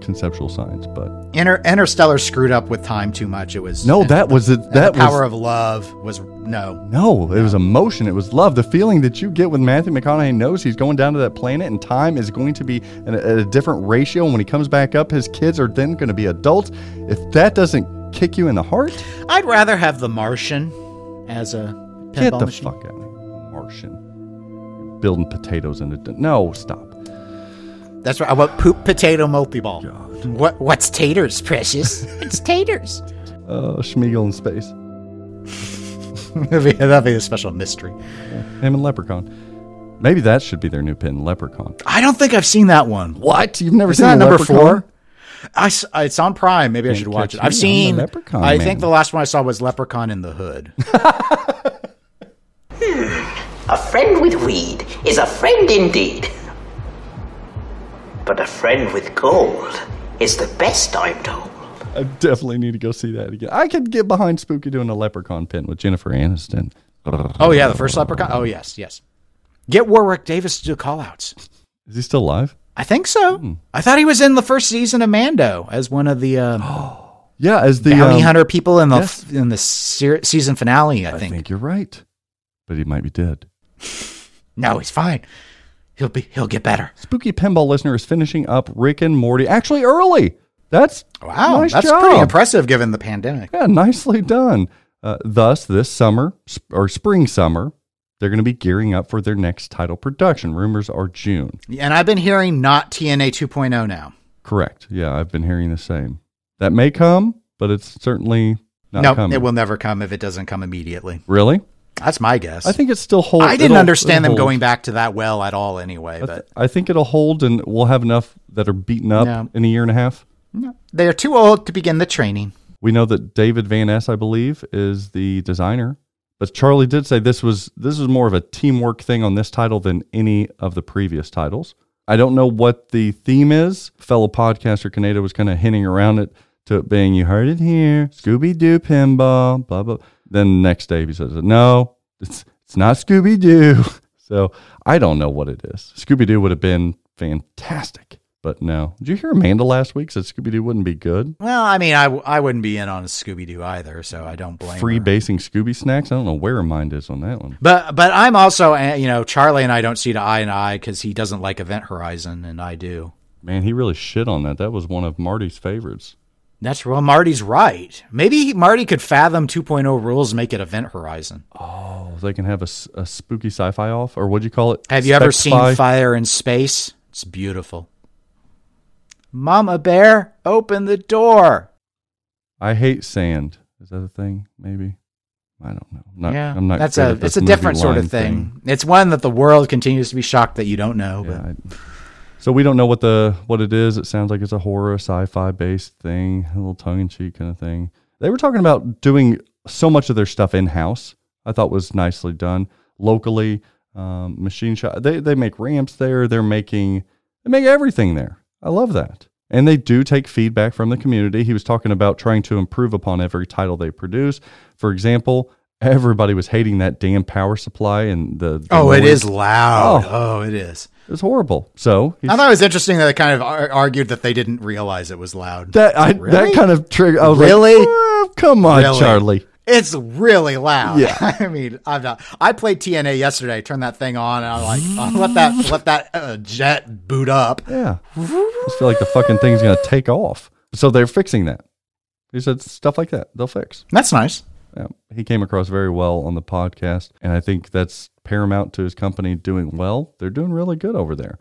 C: conceptual science, but
E: Inter, Interstellar screwed up with time too much. It was
C: no, that was it. That
E: the power
C: was
E: of love was no.
C: No, it was emotion. It was love. The feeling that you get when Matthew McConaughey knows he's going down to that planet and time is going to be at a, a different ratio. And when he comes back up, his kids are then going to be adults. If that doesn't kick you in the heart,
E: I'd rather have The Martian as a
C: get the
E: machine.
C: fuck out of me. Martian. Building potatoes in it. No, stop.
E: That's right. I want poop potato multi-ball. What what's taters, precious? it's taters.
C: Uh, Sméagol in space.
E: that'd, be, that'd be a special mystery.
C: Him and Leprechaun. Maybe that should be their new pin, Leprechaun.
E: I don't think I've seen that one.
C: What? You've never
E: Is
C: seen
E: that number
C: Leprechaun?
E: four? I, it's on Prime. Maybe I
C: Can't
E: should watch it. I've
C: me, I'm the
E: seen.
C: Leprechaun
E: I
C: man.
E: think the last one I saw was Leprechaun in the Hood.
K: A friend with weed is a friend indeed. But a friend with gold is the best, I'm told.
C: I definitely need to go see that again. I could get behind Spooky doing a Leprechaun pin with Jennifer Aniston.
E: oh yeah, the first Leprechaun. Oh yes, yes. Get Warwick Davis to do callouts.
C: Is he still alive?
E: I think so.
C: Hmm.
E: I thought he was in the first season of Mando as one of the uh,
C: Yeah, as the
E: bounty
C: um,
E: hunter people in the
C: yes.
E: in the ser- season finale. I,
C: I
E: think.
C: think you're right, but he might be dead.
E: No, he's fine. He'll be. He'll get better.
C: Spooky Pinball listener is finishing up Rick and Morty actually early. That's
E: Wow,
C: nice
E: that's
C: job.
E: pretty impressive given the pandemic.
C: Yeah, nicely done. Uh, thus, this summer sp- or spring summer, they're going to be gearing up for their next title production. Rumors are June.
E: And I've been hearing not TNA 2.0 now.
C: Correct. Yeah, I've been hearing the same. That may come, but it's certainly not
E: no,
C: coming.
E: it will never come if it doesn't come immediately.
C: Really?
E: That's my guess.
C: I think it's still hold.
E: I didn't understand them
C: hold.
E: going back to that well at all. Anyway,
C: I,
E: but
C: th- I think it'll hold, and we'll have enough that are beaten up
E: No.
C: in a year and a half.
E: no, they are too old to begin the training.
C: We know that David Van Ness, I believe, is the designer But Charlie did say this was this was more of a teamwork thing on this title than any of the previous titles. I don't know what the theme is. Fellow podcaster Kaneda was kind of hinting around it to it being you heard it here, Scooby Doo pinball, blah blah. Then the next day he says, No, it's it's not Scooby Doo. So I don't know what it is. Scooby Doo would have been fantastic. But no. Did you hear Amanda last week said Scooby Doo wouldn't be good?
E: Well, I mean, I, w- I wouldn't be in on a Scooby Doo either, so I don't blame
C: Free
E: her.
C: basing Scooby snacks? I don't know where her mind is on that one.
E: But but I'm also uh, you know Charlie and I don't see to eye and eye because he doesn't like Event Horizon and I do.
C: Man, he really shit on that. That was one of Marty's favorites.
E: That's well, Marty's right. Maybe Marty could fathom 2.0 rules and make it Event Horizon.
C: Oh, they can have a, a spooky sci-fi off, or what'd you call it?
E: Have you ever seen
C: spy?
E: Fire in Space? It's beautiful. Mama Bear, open the door.
C: I hate sand. Is that a thing? Maybe. I don't know. I'm not,
E: yeah,
C: I'm not
E: that's a
C: at this
E: it's a different sort of
C: line
E: thing. It's one that the world continues to be shocked that you don't know. But
C: So we don't know what the what it is. It sounds like it's a horror, sci-fi based thing, a little tongue-in-cheek kind of thing. They were talking about doing so much of their stuff in house. I thought was nicely done locally. Um, machine shop. They they make ramps there. They're making they make everything there. I love that. And they do take feedback from the community. He was talking about trying to improve upon every title they produce. For example, everybody was hating that damn power supply and the, the
E: oh, it
C: noise.
E: is loud.
C: Oh.
E: Oh, it is.
C: It was horrible. So
E: I thought it was interesting that they kind of ar- argued that they didn't realize it was loud.
C: That I
E: Really?
C: that kind of trigger. I was
E: Really?
C: like, "Eh, come on,
E: Really?
C: Charlie.
E: It's really loud.
C: Yeah.
E: I mean, I'm not. I played TNA yesterday. Turned that thing on, and I'm like, oh, let that let that uh, jet boot up.
C: Yeah, I just feel like the fucking thing's gonna take off. So they're fixing that. He said stuff like that they'll fix.
E: That's nice.
C: Yeah, he came across very well on the podcast, and I think that's paramount to his company doing well. They're doing really good over there.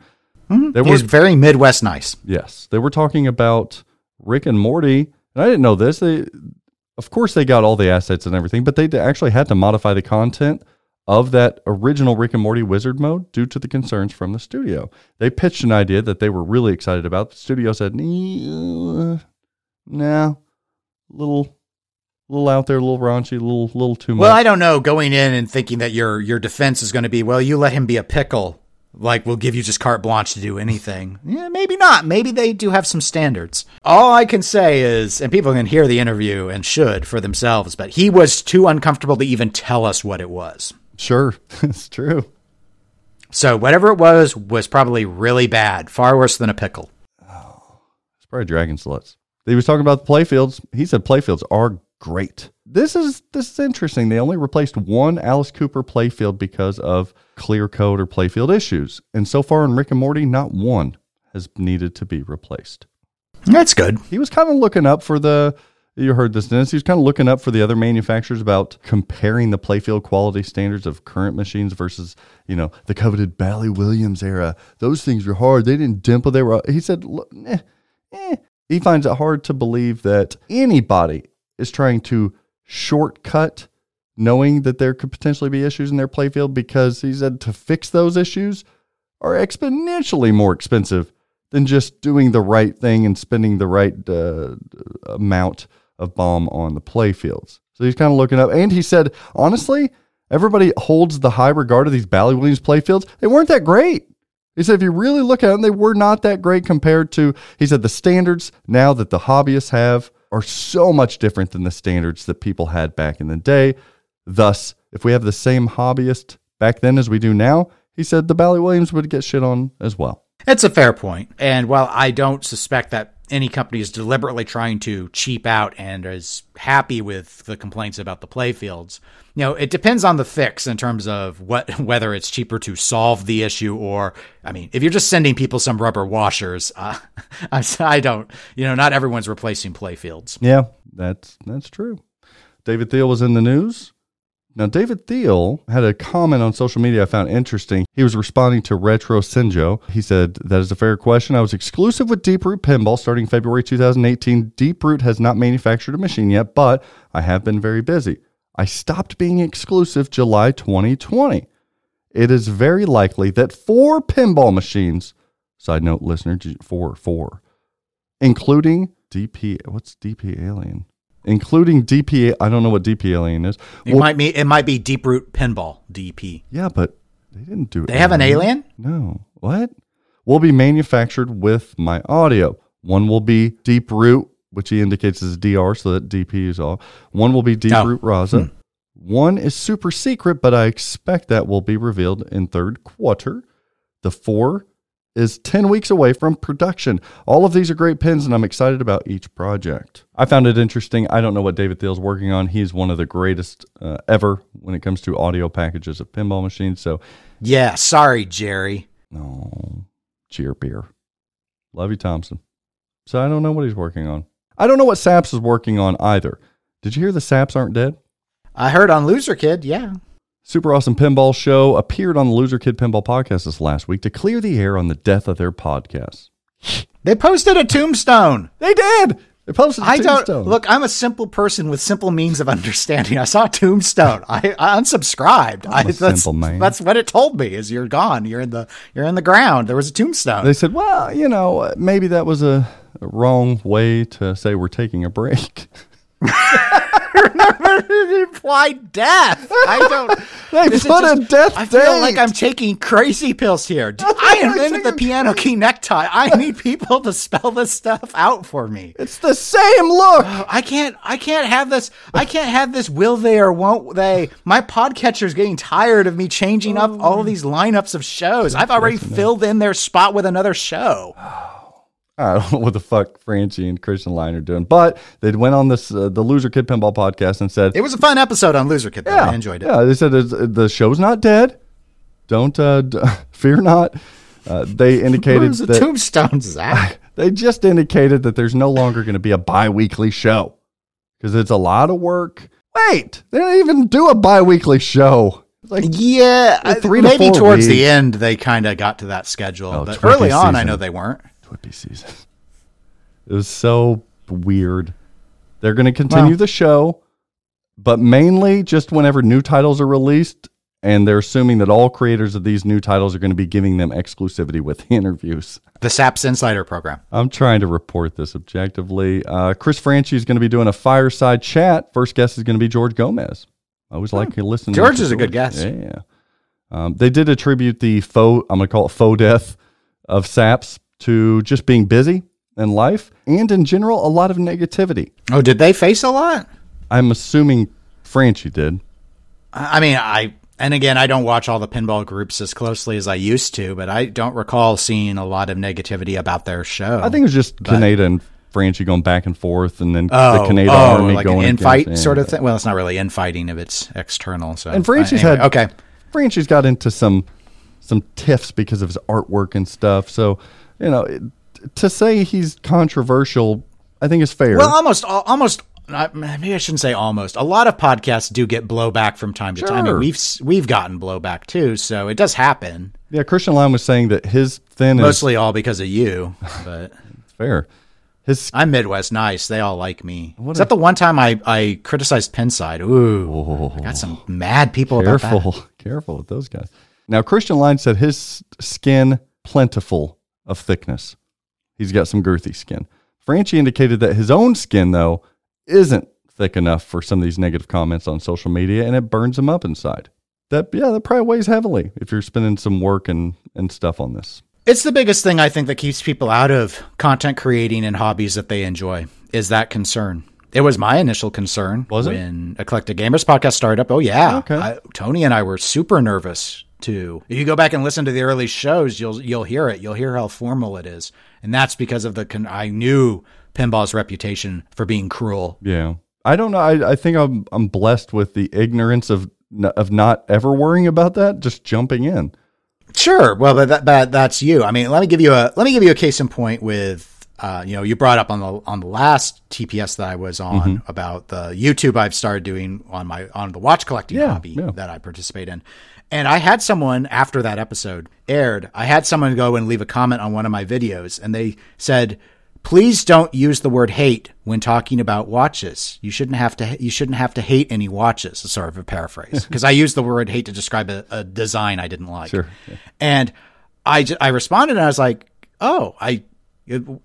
C: They
E: He's very Midwest nice.
C: Yes, they were talking about Rick and Morty, and I didn't know this. They, of course, they got all the assets and everything, but they actually had to modify the content of that original Rick and Morty Wizard mode due to the concerns from the studio. They pitched an idea that they were really excited about. The studio said, "Nee, uh, "No, little, out there, a little raunchy, a little, little too much."
E: Well, I don't know. Going in and thinking that your your defense is going to be, well, you let him be a pickle. Like we'll give you just carte blanche to do anything. Yeah, maybe not. Maybe they do have some standards. All I can say is, and people can hear the interview and should for themselves, but he was too uncomfortable to even tell us what it was.
C: Sure, it's true.
E: So whatever it was was probably really bad, far worse than a pickle.
C: It's probably Dragon Sluts. He was talking about the playfields. He said playfields are great. This is this is interesting. They only replaced one Alice Cooper playfield because of clear coat or playfield issues. And so far in Rick and Morty, not one has needed to be replaced.
E: That's good.
C: He was kind of looking up for the you heard this, Dennis. He was kind of looking up for the other manufacturers about comparing the playfield quality standards of current machines versus, you know, the coveted Bally Williams era. Those things were hard. They didn't dimple. They were. He said, eh, eh." He finds it hard to believe that anybody is trying to shortcut knowing that there could potentially be issues in their playfield because he said to fix those issues are exponentially more expensive than just doing the right thing and spending the right uh, amount of bomb on the playfields. So he's kind of looking up, and he said, honestly, everybody holds the high regard of these Bally Williams playfields. They weren't that great. He said, if you really look at them, they were not that great compared to, he said, the standards now that the hobbyists have are so much different than the standards that people had back in the day. Thus, if we have the same hobbyist back then as we do now, he said the Bally Williams would get shit on as well.
E: It's a fair point. And while I don't suspect that any company is deliberately trying to cheap out and is happy with the complaints about the playfields, you know, it depends on the fix in terms of what whether it's cheaper to solve the issue or, I mean, if you're just sending people some rubber washers, uh, I, I don't, you know, not everyone's replacing playfields.
C: Yeah, that's that's true. David Thiel was in the news. Now, David Thiel had a comment on social media I found interesting. He was responding to Retro Sinjo. He said, That is a fair question. I was exclusive with Deeproot Pinball starting February 2018. Deeproot has not manufactured a machine yet, but I have been very busy. I stopped being exclusive July 2020. It is very likely that four pinball machines, side note listener, four, four, including DP, what's DP Alien? Including DP. I don't know what DP Alien is.
E: It
C: Well,
E: might be it might be Deeproot Pinball DP.
C: yeah, but they didn't do. It.
E: They have an alien?
C: No. What? Will be manufactured with my audio. One will be Deeproot, which he indicates is DR, so that DP is off. One will be Deep
E: Oh.
C: Root Raza. Hmm. One is super secret, but I expect that will be revealed in third quarter. The four is 10 weeks away from production. All of these are great pins, and I'm excited about each project. I found it interesting. I don't know what David Thiel's working on. He's one of the greatest uh, ever when it comes to audio packages of pinball machines. So,
E: Yeah, sorry, Jerry.
C: no, cheer beer. Love you, Thompson. So, I don't know what he's working on. I don't know what Saps is working on either. Did you hear the Saps aren't dead?
E: I heard on Loser Kid, yeah.
C: Super Awesome Pinball Show appeared on the Loser Kid Pinball Podcast this last week to clear the air on the death of their podcast.
E: They posted a tombstone.
C: They did. They posted a
E: I
C: tombstone.
E: don't look. I'm a simple person with simple means of understanding. I saw a tombstone. I, I unsubscribed. I, that's,
C: simple man.
E: That's what it told me. Is you're gone. You're in the you're in the ground. There was a tombstone.
C: They said, well, you know, maybe that was a, a wrong way to say we're taking a break.
E: it implied death. I don't.
C: They
E: this is
C: put a death
E: I feel
C: date.
E: like I'm taking crazy pills here. D- I invented the piano key necktie. I need people to spell this stuff out for me.
C: It's the same look.
E: I can't. I can't have this. I can't have this. Will they or won't they? My podcatcher's getting tired of me changing up all of these lineups of shows. I've already filled in their spot with another show.
C: I don't know what the fuck Franchi and Christian Line are doing, but they went on this uh, the Loser Kid Pinball podcast and said,
E: It was a fun episode on Loser Kid. Though.
C: yeah,
E: I enjoyed it.
C: Yeah, they said the show's not dead. Don't uh, d- fear not. Uh, they indicated
E: the
C: that
E: tombstone, Zach?
C: they just indicated that there's no longer going to be a bi-weekly show because it's a lot of work. Wait, they don't even do a bi-weekly show. Like
E: Yeah,
C: three
E: maybe towards
C: weeks.
E: the end they kind of got to that schedule,
C: Oh,
E: but early on I know they weren't.
C: TWIPY season. It was so weird. They're going to continue
E: Well-
C: the show, but mainly just whenever new titles are released. And they're assuming that all creators of these new titles are going to be giving them exclusivity with interviews.
E: The SAPS Insider program.
C: I'm trying to report this objectively. Uh, Chris Franchi is going to be doing a fireside chat. First guest is going to be George Gomez. I always like listening.
E: George
C: to the George
E: is a good guest.
C: Yeah. Um, they did attribute the faux, I'm going to call it faux death of Saps to just being busy in life and in general, a lot of negativity.
E: Oh, did they face a lot?
C: I'm assuming Franchi did.
E: I mean, I and again, I don't watch all the pinball groups as closely as I used to, but I don't recall seeing a lot of negativity about their show.
C: I think it was just Kaneda and Franchi going back and forth and then
E: oh,
C: the Kaneda
E: oh,
C: army
E: like
C: going
E: an
C: against-
E: infight
C: yeah.
E: sort of thing. Well, it's not really infighting if it's external. So
C: And Franchi's
E: uh, anyway,
C: had
E: okay.
C: Franchi's got into some some tiffs because of his artwork and stuff. So you know, to say he's controversial, I think is fair.
E: Well, almost, almost. Maybe I shouldn't say almost. A lot of podcasts do get blowback from time to time,
C: Sure.
E: and we've we've gotten blowback too. So it does happen.
C: yeah, Christian Line was saying that his thin is
E: Mostly all because of you, but
C: fair. His
E: I'm Midwest nice. They all like me. Is that the one time I, I criticized Pinside? Ooh, I got some mad people about that.
C: careful, careful with those guys. Now, Christian Line said his skin plentiful of thickness. He's got some girthy skin. Franchi indicated that his own skin, though, isn't thick enough for some of these negative comments on social media, and it burns him up inside. That yeah, that probably weighs heavily if you're spending some work and and stuff on this.
E: It's the biggest thing I think that keeps people out of content creating and hobbies that they enjoy is that concern. It was my initial concern
C: Was it?
E: when Eclectic Gamers podcast started up. Oh yeah,
C: Okay.
E: I, Tony and I were super nervous too. If you go back and listen to the early shows, you'll you'll hear it. You'll hear how formal it is, and that's because of the. Con- I knew pinball's reputation for being cruel.
C: Yeah, I don't know. I, I think I'm I'm blessed with the ignorance of of not ever worrying about that, just jumping in.
E: Sure. Well, but that, that that's you. I mean, let me give you a let me give you a case in point with uh, you know, you brought up on the on the last TPS that I was on
C: Mm-hmm.
E: about the YouTube I've started doing on my on the watch collecting
C: Yeah,
E: hobby
C: yeah.
E: that I participate in. And I had someone after that episode aired, I had someone go and leave a comment on one of my videos and they said, "Please don't use the word hate when talking about watches. You shouldn't have to you shouldn't have to hate any watches." Sort of a paraphrase because I used the word hate to describe a, a design I didn't like.
C: Sure.
E: And I, I responded and I was like, oh, I,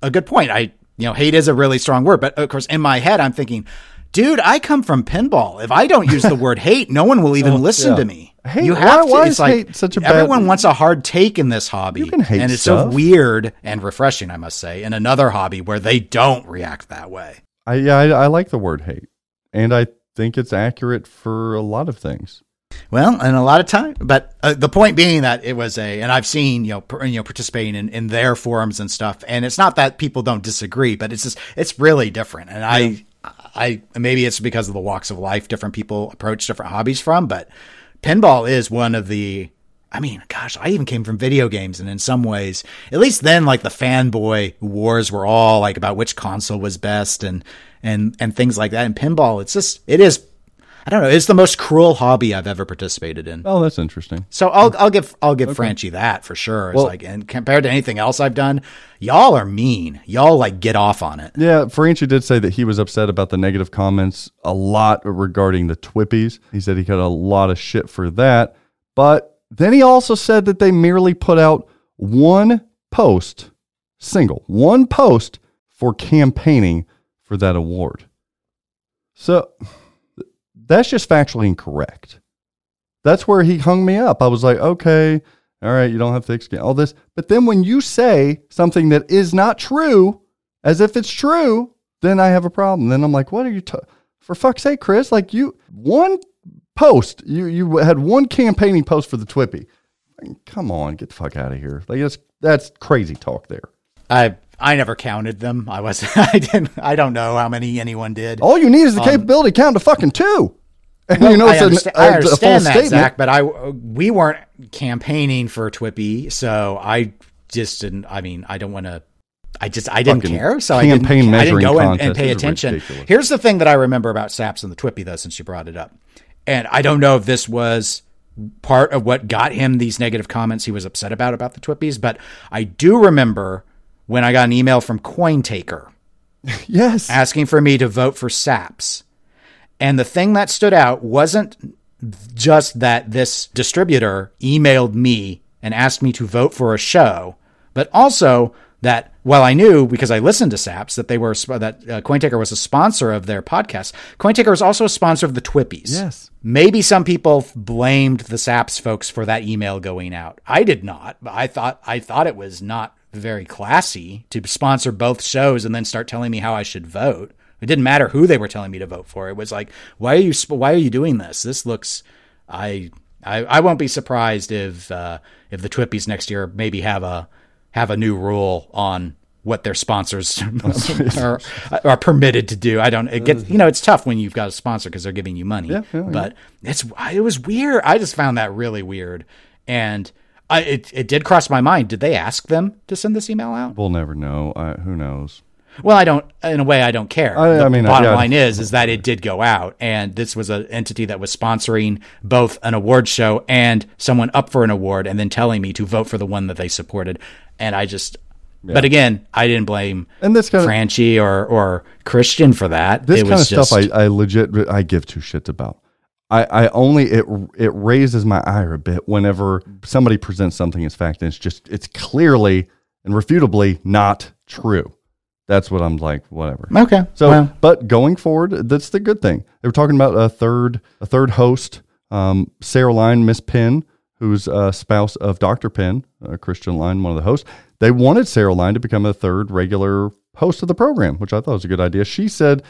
E: a good point. I, you know, hate is a really strong word, but of course in my head, I'm thinking, Dude, I come from pinball. If I don't use the word hate, no one will even
C: Oh,
E: listen
C: yeah.
E: to me.
C: Hate-
E: you have
C: why-
E: to.
C: why is
E: like
C: hate such a bad-
E: everyone wants a hard take in this hobby.
C: You can hate
E: and it's
C: stuff.
E: so weird and refreshing, I must say, in another hobby where they don't react that way.
C: I yeah, I, I like the word hate, and I think it's accurate for a lot of things.
E: Well, and a lot of time, but uh, the point being that it was a, and I've seen you know, per, you know, participating in, in their forums and stuff, and it's not that people don't disagree, but it's just it's really different, and I, I maybe it's because of the walks of life different people approach different hobbies from, but pinball is one of the. I mean, gosh, I even came from video games, and in some ways, at least then, like the fanboy wars were all like about which console was best, and and and things like that. And pinball, it's just it is I don't know. It's the most cruel hobby I've ever participated in.
C: Oh, that's interesting.
E: So I'll I'll give I'll give Franchi that for sure. It's
C: Well-
E: like and compared to anything else I've done, y'all are mean. Y'all like get off on it.
C: Yeah, Franchi did say that he was upset about the negative comments a lot regarding the TWIPYs. He said he got a lot of shit for that. But then he also said that they merely put out one post, single, one post for campaigning for that award. So that's just factually incorrect. That's where he hung me up. I was like, okay, all right, you don't have to explain all this. But then when you say something that is not true, as if it's true, then I have a problem. Then I'm like, what are you, ta- for fuck's sake, Chris? Like you, one post, you you had one campaigning post for the TWIPY. Come on, get the fuck out of here. Like that's that's crazy talk there.
E: I I never counted them. I was I didn't I don't know how many anyone did.
C: All you need is the
E: Um,
C: capability to count to fucking two. And
E: Well,
C: you know,
E: I
C: it's an-
E: understand,
C: a-
E: I
C: a full
E: understand that,
C: statement.
E: Zach, but I we weren't campaigning for TWIPY, so I just didn't. I mean, I don't want to. I just I didn't care, so I didn't, I didn't go and, and pay attention.
C: ridiculous.
E: Here's the thing that I remember about Saps and the TWIPY, though, since you brought it up, and I don't know if this was part of what got him these negative comments he was upset about about the TWIPYs, but I do remember when I got an email from CoinTaker
C: yes,
E: asking for me to vote for SAPS. And the thing that stood out wasn't just that this distributor emailed me and asked me to vote for a show, but also that while I knew because I listened to SAPS that they were that uh, CoinTaker was a sponsor of their podcast, CoinTaker was also a sponsor of the TWIPYs.
C: Yes.
E: Maybe some people blamed the SAPS folks for that email going out. I did not. I thought I thought it was not very classy to sponsor both shows and then start telling me how I should vote. It didn't matter who they were telling me to vote for. It was like, why are you why are you doing this? This looks I I, I won't be surprised if uh, if the TWIPYs next year maybe have a have a new rule on what their sponsors are, are permitted to do. I don't it gets you know it's tough when you've got a sponsor because they're giving you money.
C: Yeah, yeah, yeah.
E: but it's it was weird. I just found that really weird, and I it it did cross my mind. Did they ask them to send this email out?
C: we'll never know. I, who knows?
E: Well, I don't. In a way, I don't care.
C: I-
E: the
C: I mean,
E: bottom
C: yeah.
E: line is is that it did go out, and this was an entity that was sponsoring both an award show and someone up for an award, and then telling me to vote for the one that they supported. And I just, but again, I didn't blame
C: And this kind of
E: Franchi or or Christian for that.
C: this
E: it
C: kind of
E: was
C: stuff I, I legit I give two shits about. I, I only it it raises my ire a bit whenever somebody presents something as fact and it's just it's clearly and refutably not true. That's what I'm like. Whatever.
E: okay.
C: So,
E: well,
C: but going forward, that's the good thing. They were talking about a third, a third host, um, Sarah Line, Miss Penn, who's a spouse of Dr. Penn, uh, Christian Line, one of the hosts. They wanted Sarah Line to become a third regular host of the program, which I thought was a good idea. She said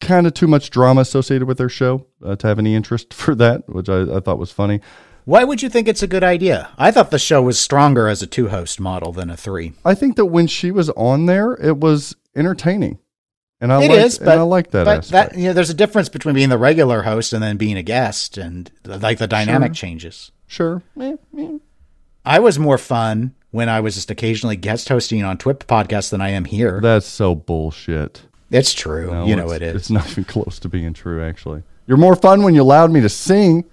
C: kind of too much drama associated with their show uh, to have any interest for that, which I, I thought was funny.
E: Why would you think it's a good idea? I thought the show was stronger as a two host model than a three.
C: I think that when she was on there, it was entertaining. And I
E: It
C: liked,
E: is,
C: and
E: but
C: I like that
E: but that you know, there's a difference between being the regular host and then being a guest, and like the dynamic changes.
C: sure. Eh, eh.
E: I was more fun when I was just occasionally guest hosting on Twip podcasts than I am here.
C: That's so bullshit.
E: it's true,
C: No,
E: you know it is.
C: It's not even close to being true, actually. You're more fun when you allowed me to sing.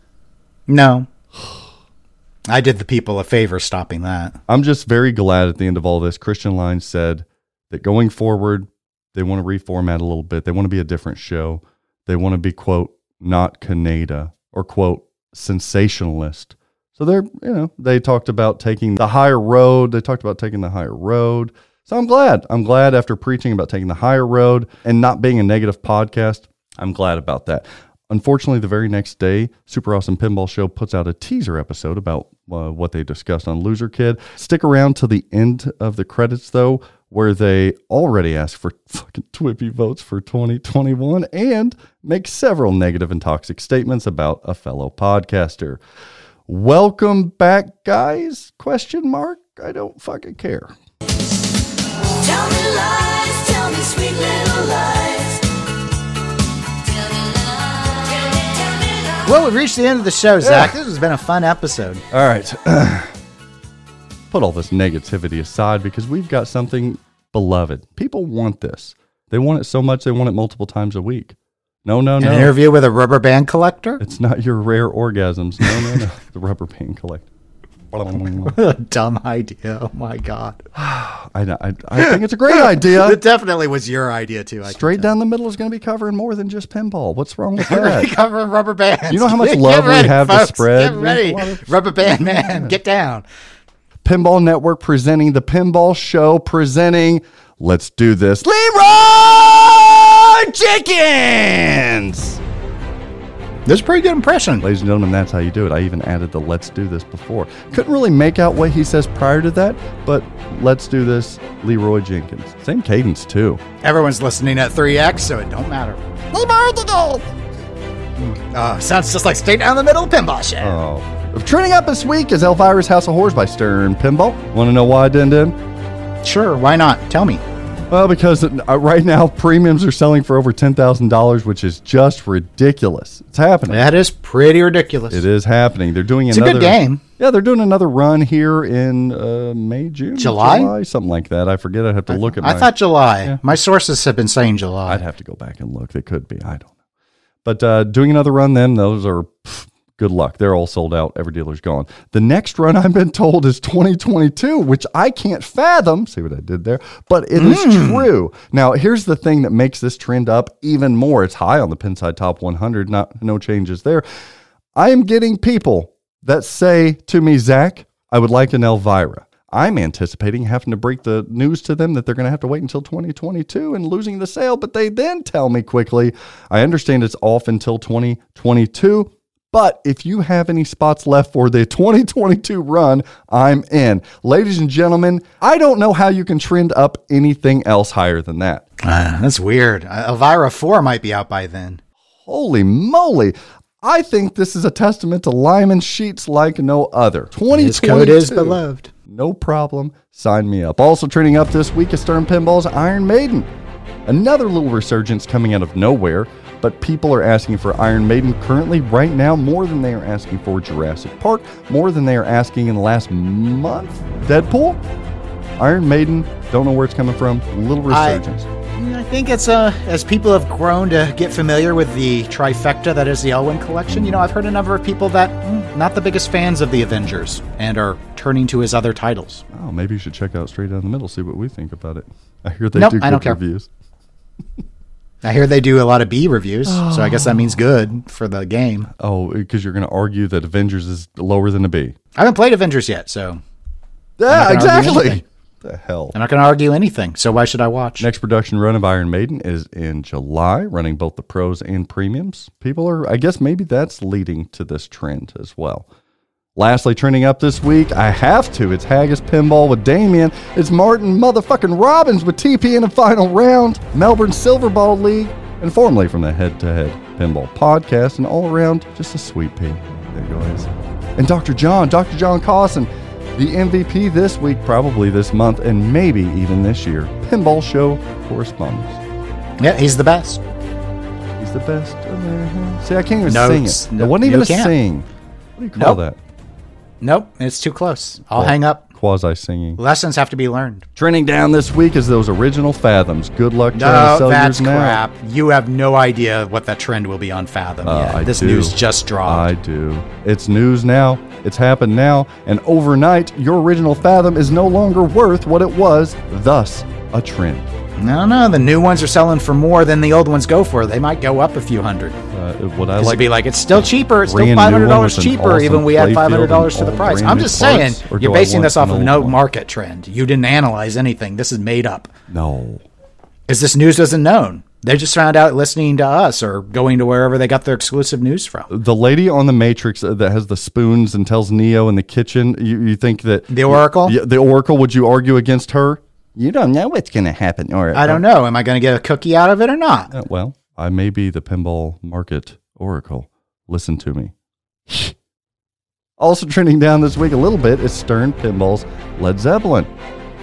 E: No, I did the people a favor stopping that.
C: I'm just very glad at the end of all this. Christian Line said that going forward, they want to reformat a little bit. They want to be a different show. They want to be, quote, not Kaneda or, quote, sensationalist. So they're, you know, they talked about taking the higher road. They talked about taking the higher road. So I'm glad. I'm glad after preaching about taking the higher road and not being a negative podcast. I'm glad about that. Unfortunately, the very next day, Super Awesome Pinball Show puts out a teaser episode about uh, what they discussed on Loser Kid. Stick around to the end of the credits, though, where they already ask for fucking TWIPY votes for 2021 and make several negative and toxic statements about a fellow podcaster. Welcome back, guys? Question mark. I don't fucking care.
L: Tell me lies, tell me sweet little lies.
E: Well, we've reached the end of the show, Zach. This has been a fun episode.
C: All right. Put all this negativity aside because we've got something beloved. People want this. They want it so much they want it multiple times a week. No, no,
E: An
C: no.
E: interview with a rubber band collector?
C: It's not your rare orgasms. No, no, no. the rubber band collector.
E: A dumb idea. Oh my god.
C: I, know- I, I think it's a great idea.
E: it definitely was your idea too. I
C: Straight down the middle is going to be covering more than just pinball. What's wrong with
E: We're gonna be
C: that?
E: covering rubber bands.
C: You know how much
E: Get
C: love we
E: ready,
C: have to spread?
E: Get ready,
C: There's a lot of-
E: rubber band man. Get down.
C: Pinball Network presenting the Pinball Show, presenting Let's Do This. Leeroy Jenkins!
E: That's a pretty good impression.
C: Ladies and gentlemen, that's how you do it. I even added the Let's Do This before. Couldn't really make out what he says prior to that, but Let's Do This, Leeroy Jenkins. Same cadence, too.
E: Everyone's listening at 3x, so it don't matter. Uh, sounds just like straight down the middle of pinball shit.
C: Oh. Trending up this week is Elvira's House of Horrors by Stern Pinball. Want to know why, Din Din?
E: Sure, why not? Tell me.
C: Well, because uh, right now premiums are selling for over ten thousand dollars, which is just ridiculous. It's happening.
E: That is pretty ridiculous.
C: It is happening. They're doing
E: It's a
C: another
E: good game.
C: Yeah, they're doing another run here in uh, May, June,
E: July?
C: something like that. I forget. I'd have to look at.
E: I
C: my,
E: thought July.
C: Yeah.
E: My sources have been saying July.
C: I'd have to go back and look. They could be. I don't know. But uh, doing another run, then those are pff, good luck. They're all sold out. Every dealer's gone. The next run I've been told is 2022, which I can't fathom. See what I did there? But it is mm. true. Now, here's the thing that makes this trend up even more. It's high on the Pinside Top 100. Not no changes there. I am getting people that say to me, Zach, I would like an Elvira. I'm anticipating having to break the news to them that they're going to have to wait until 2022 and losing the sale. But they then tell me quickly, I understand it's off until 2022. But if you have any spots left for the 2022 run, I'm in. Ladies and gentlemen, I don't know how you can trend up anything else higher than that.
E: Ah, that's weird. Uh, Elvira 4 might be out by then.
C: Holy moly. I think this is a testament to Lyman Sheets like no other. 2022.
E: His code is beloved.
C: No problem. Sign me up. Also trending up this week is Stern Pinball's Iron Maiden. Another little resurgence coming out of nowhere, but people are asking for Iron Maiden currently right now more than they are asking for Jurassic Park, more than they are asking in the last month. Deadpool? Iron Maiden, don't know where it's coming from. Little resurgence.
E: I think it's uh, as people have grown to get familiar with the trifecta that is the Elwin collection. You know, I've heard a number of people that mm, not the biggest fans of the Avengers and are turning to his other titles.
C: Oh, maybe you should check out Straight Down the Middle, see what we think about it. I hear they
E: Nope,
C: do
E: I
C: good reviews.
E: I hear they do a lot of B reviews, so I guess that means good for the game.
C: Oh, because you're going to argue that Avengers is lower than a B.
E: I haven't played Avengers yet, so
C: Yeah,
E: not gonna argue
C: exactly. The hell.
E: I'm not going to argue anything. So why should I watch?
C: Next production run of Iron Maiden is in July, running both the pros and premiums. People are, I guess, maybe that's leading to this trend as well. Lastly, trending up this week, I have to. It's Haggis Pinball with Damien. It's Martin motherfucking Robbins with TP in the final round. Melbourne Silver Ball League, and formerly from the Head to Head Pinball Podcast, and all around just a sweet pea. There you guys. And Dr. John, Dr. John Cawson, the MVP this week, probably this month, and maybe even this year. Pinball Show correspondent.
E: Yeah, he's the best.
C: He's the best. See, I can't even
E: Notes.
C: sing it.
E: No-
C: it wasn't even a
E: can't.
C: sing. What do you call
E: Nope.
C: that?
E: Nope, it's too close. I'll
C: Well,
E: hang up.
C: Quasi singing.
E: Lessons have to be learned.
C: Trending down this week is those original Fathoms. Good luck trying to sell
E: that's
C: yours now.
E: crap. You have no idea what that trend will be on Fathom.
C: Uh,
E: yet.
C: I
E: this
C: do.
E: news just dropped.
C: I do. It's news now. It's happened now. And overnight, your original Fathom is no longer worth what it was, thus, a trend.
E: No, no, the new ones are selling for more than the old ones go for. They might go up a few hundred.
C: Uh, what I like
E: be like, it's still cheaper. It's still five hundred dollars cheaper,
C: awesome
E: even we add five hundred dollars to the price. I'm just saying,
C: parts,
E: you're basing this off of no
C: one?
E: market trend. You didn't analyze anything. This is made up.
C: No.
E: Because this news isn't known. They just found out listening to us or going to wherever they got their exclusive news from.
C: The lady on the Matrix that has the spoons and tells Neo in the kitchen, you, you think that
E: The Oracle?
C: The Oracle. Would you argue against her? You don't know what's going to happen, Oracle.
E: I don't know. Am I going to get a cookie out of it or not?
C: Uh, well, I may be the pinball market Oracle. Listen to me. also trending down this week a little bit is Stern Pinball's Led Zeppelin.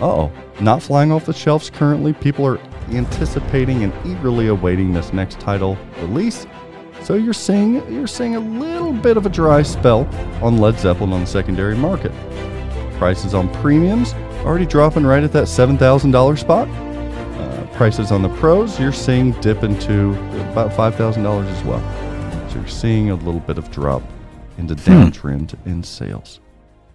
C: Uh oh, not flying off the shelves currently. People are anticipating and eagerly awaiting this next title release. So you're seeing you're seeing a little bit of a dry spell on Led Zeppelin on the secondary market. Prices on premiums already dropping right at that seven thousand dollar spot. Uh, prices on the pros you're seeing dip into about five thousand dollars as well. So you're seeing a little bit of drop into downtrend in sales.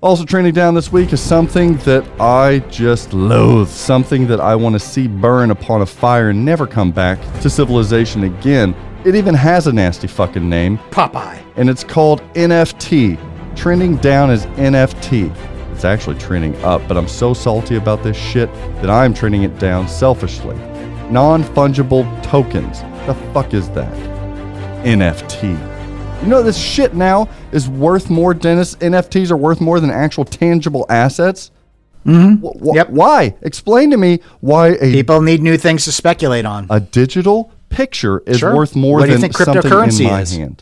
C: Also trending down this week is something that I just loathe, something that I want to see burn upon a fire and never come back to civilization again. It even has a nasty fucking name,
E: Popeye.
C: and it's called NFT. Trending down is NFT. It's actually trending up, but I'm so salty about this shit that I'm trending it down selfishly. Non fungible tokens. The fuck is that? NFT. You know, this shit now is worth more, Dennis. NFTs are worth more than actual tangible assets. Mm-hmm.
E: Yep.
C: Why? Explain to me why a,
E: People need new things to speculate on.
C: a digital picture is
E: Sure.
C: worth more
E: What do you
C: than
E: think
C: something
E: cryptocurrency
C: in my
E: is?
C: hand.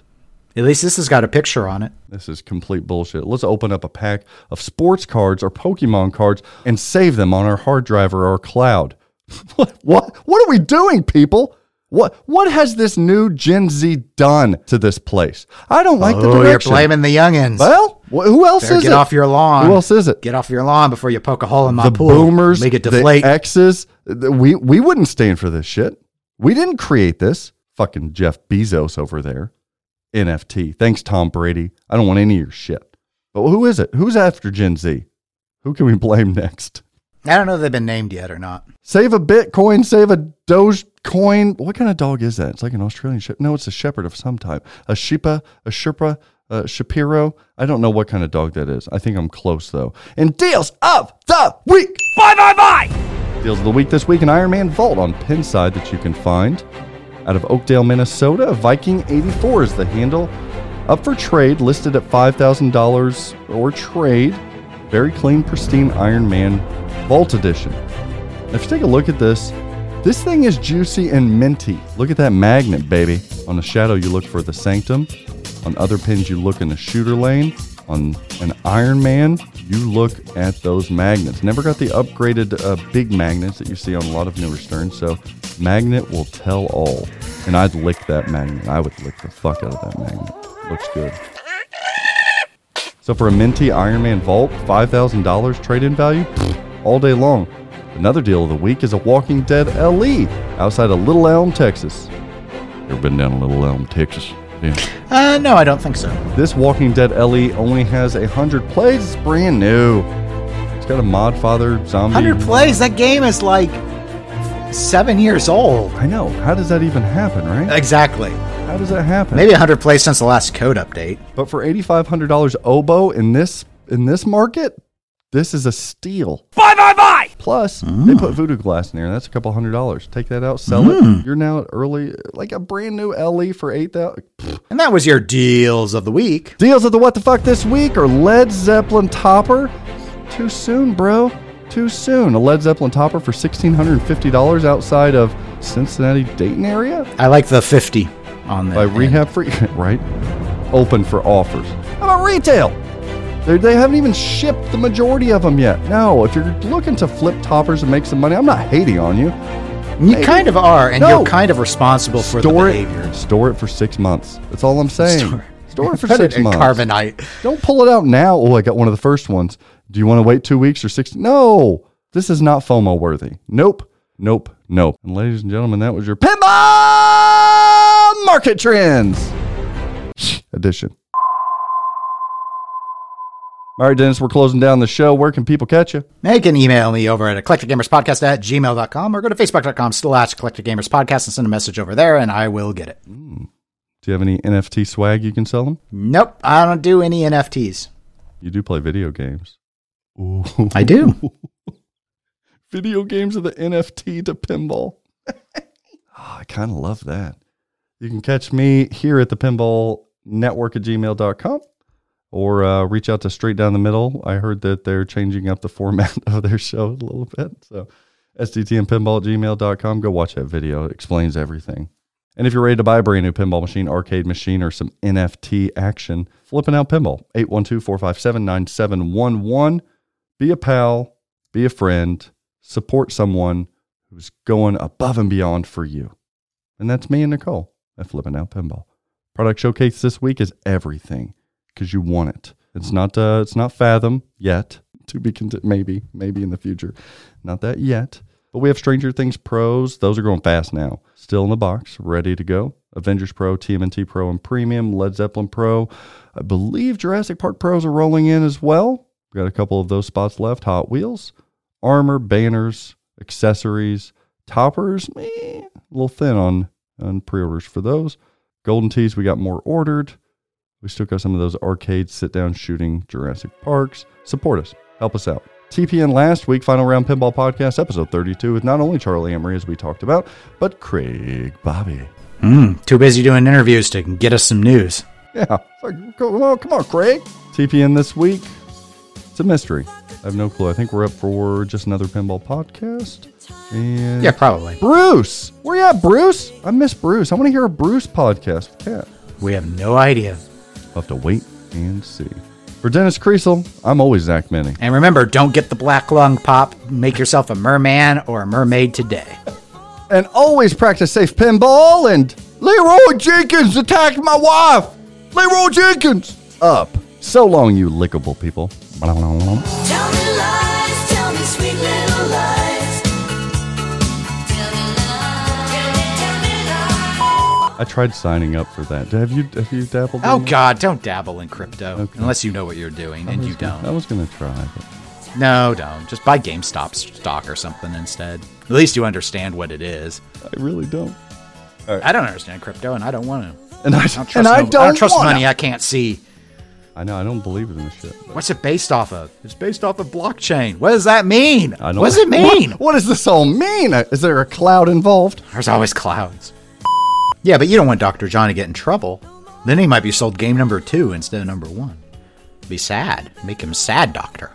E: At least this has got a picture on it.
C: This is complete bullshit. Let's open up a pack of sports cards or Pokemon cards and save them on our hard drive or our cloud. what, what? What are we doing, people? What what has this new Gen Z done to this place? I don't like the
E: oh,
C: direction.
E: you're blaming the youngins.
C: Well, wh- who else
E: Better
C: is
E: get
C: it?
E: Get off your lawn.
C: Who else is it?
E: Get off your lawn before you poke a hole in my
C: the
E: pool.
C: boomers,
E: Make it
C: the
E: deflate.
C: X's. th- We we wouldn't stand for this shit. We didn't create this. Fucking Jeff Bezos over there. NFT. Thanks, Tom Brady. I don't want any of your shit. But who is it? Who's after Gen Z? Who can we blame next?
E: I don't know if they've been named yet or not.
C: Save a Bitcoin, save a Dogecoin. What kind of dog is that? It's like an Australian shepherd. No, it's a shepherd of some type. A Shipa, a Sherpa, a Shapiro. I don't know what kind of dog that is. I think I'm close though. And deals of the week. Bye, bye, bye. Deals of the week this week an Iron Man Vault on Pinside that you can find out of Oakdale, Minnesota. Viking 84 is the handle. Up for trade, listed at $5,000 or trade. Very clean, pristine Iron Man Vault Edition. If you take a look at this, this thing is juicy and minty. Look at that magnet, baby. On the shadow, you look for the sanctum. On other pins, you look in the shooter lane. On an Iron Man, you look at those magnets. Never got the upgraded uh, big magnets that you see on a lot of newer Sterns. So, magnet will tell all. And I'd lick that magnet. I would lick the fuck out of that magnet. Looks good. So for a minty Iron Man Vault, $5,000 trade-in value, pfft, all day long. Another deal of the week is a Walking Dead LE outside of Little Elm, Texas. Ever been down to Little Elm, Texas? Yeah.
E: Uh, no, I don't think so.
C: This Walking Dead LE only has a hundred plays. It's brand new. It's got a Modfather zombie.
E: 100 plays. That game is like seven years old.
C: I know. How does that even happen, right?
E: Exactly.
C: How does that happen?
E: Maybe 100 plays since the last code update.
C: But for eighty five hundred dollars oboe in this in this market, this is a steal. Bye bye bye. Plus, they mm. put voodoo glass in there, that's a couple hundred dollars. Take that out, sell it. Mm. You're now early, like a brand new LE for eight thousand.
E: And that was your deals of the week.
C: Deals of the what the fuck this week or Led Zeppelin topper. Too soon, bro. Too soon. A Led Zeppelin topper for sixteen hundred and fifty dollars outside of Cincinnati, Dayton area
E: I like the 50 on
C: that.
E: by.
C: Rehab Free, right? Open for offers. How about retail? They, they haven't even shipped the majority of them yet. No, if you're looking to flip toppers and make some money, I'm not hating on you.
E: You
C: Maybe.
E: kind of are, and
C: No.
E: you're kind of responsible for the
C: Store
E: behavior.
C: it. Store it for six months. That's all I'm saying.
E: Store-
C: Store, it for six months.
E: carbonite.
C: Don't pull it out now. Oh, I got one of the first ones. Do you want to wait two weeks or six? No, this is not FOMO worthy. Nope, nope, nope. And ladies and gentlemen, that was your Pinball Market Trends edition. All right, Dennis, we're closing down the show. Where can people catch you?
E: They can email me over at eclecticgamerspodcast at gmail.com or go to facebook.com slash eclecticgamerspodcast and send a message over there and I will get it. Hmm.
C: Do you have any NFT swag you can sell them?
E: Nope, I don't do any NFTs.
C: You do play video games. Ooh.
E: I do.
C: video games of the NFT to pinball. oh, kind of love that. You can catch me here at the pinball network at gmail.com or uh, reach out to Straight Down the Middle. I heard that they're changing up the format of their show a little bit. So sdtmpinball at gmail.com. Go watch that video. It explains everything. And if you're ready to buy a brand new pinball machine, arcade machine, or some NFT action, flipping out pinball, 812 457 9711. Be a pal, be a friend, support someone who's going above and beyond for you. And that's me and Nicole at Flipping Out Pinball. Product showcase this week is everything because you want it. It's not uh, it's not Fathom yet. To be conti- maybe maybe in the future, not that yet. But we have Stranger Things Pros. Those are going fast now. Still in the box, ready to go. Avengers Pro, TMNT Pro, and Premium, Led Zeppelin Pro. I believe Jurassic Park Pros are rolling in as well. We've got a couple of those spots left. Hot Wheels, armor, banners, accessories, toppers. Meh, a little thin on on pre-orders for those. Golden Tees, we got more ordered. We still got some of those arcade sit-down shooting Jurassic Parks. Support us. Help us out. TPN last week, Final Round Pinball Podcast, episode 32, with not only Charlie Emery, as we talked about, but Craig Bobby.
E: Mm, too busy doing interviews to get us some news.
C: Yeah. It's like, come on, come on, Craig. TPN this week, it's a mystery. I have no clue. I think we're up for just another pinball podcast. And
E: Yeah, probably.
C: Bruce, where you at, Bruce? I miss Bruce. I want to hear a Bruce podcast with.
E: We have no idea.
C: We'll have to wait and see. For Dennis Kriesel, I'm always Zach Meny.
E: And remember, don't get the black lung pop. Make yourself a merman or a mermaid today.
C: And always practice safe pinball. And Leeroy Jenkins attacked my wife. Leeroy Jenkins up. So long, you lickable people.
L: Tell me lies, tell me sweet little lies.
C: I tried signing up for that. Have you have you dabbled?
E: Oh
C: in that?
E: God, don't dabble in crypto
C: Okay.
E: unless you know what you're doing,
C: I
E: and you
C: gonna-
E: don't.
C: I was gonna try. But
E: No, don't. Just buy GameStop stock or something instead. At least you understand what it is.
C: I really don't.
E: I don't understand crypto, and I don't want to.
C: And I,
E: I don't trust,
C: and I don't,
E: I don't trust money I can't see.
C: I know. I don't believe in this shit.
E: What's it based off of? It's based off of blockchain. What does that mean?
C: I don't,
E: What does it mean?
C: What, what does this all mean? Is there a cloud involved?
E: There's always clouds. Yeah, but you don't want Dr. John to get in trouble. Then he might be sold game number two instead of number one. Be sad. Make him sad, Doctor.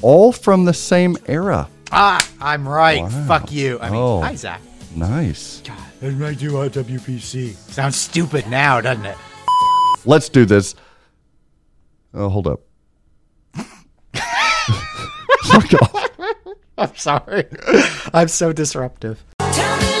C: All from the same era.
E: Ah, I'm right.
C: Wow.
E: Fuck you. I mean,
C: Oh.
E: hi, Zach.
C: Nice.
E: That's right, you on WPC. Sounds stupid now, doesn't it?
C: Let's do this. Oh, hold up. Fuck off.
E: I'm sorry. I'm so disruptive.
L: Tell me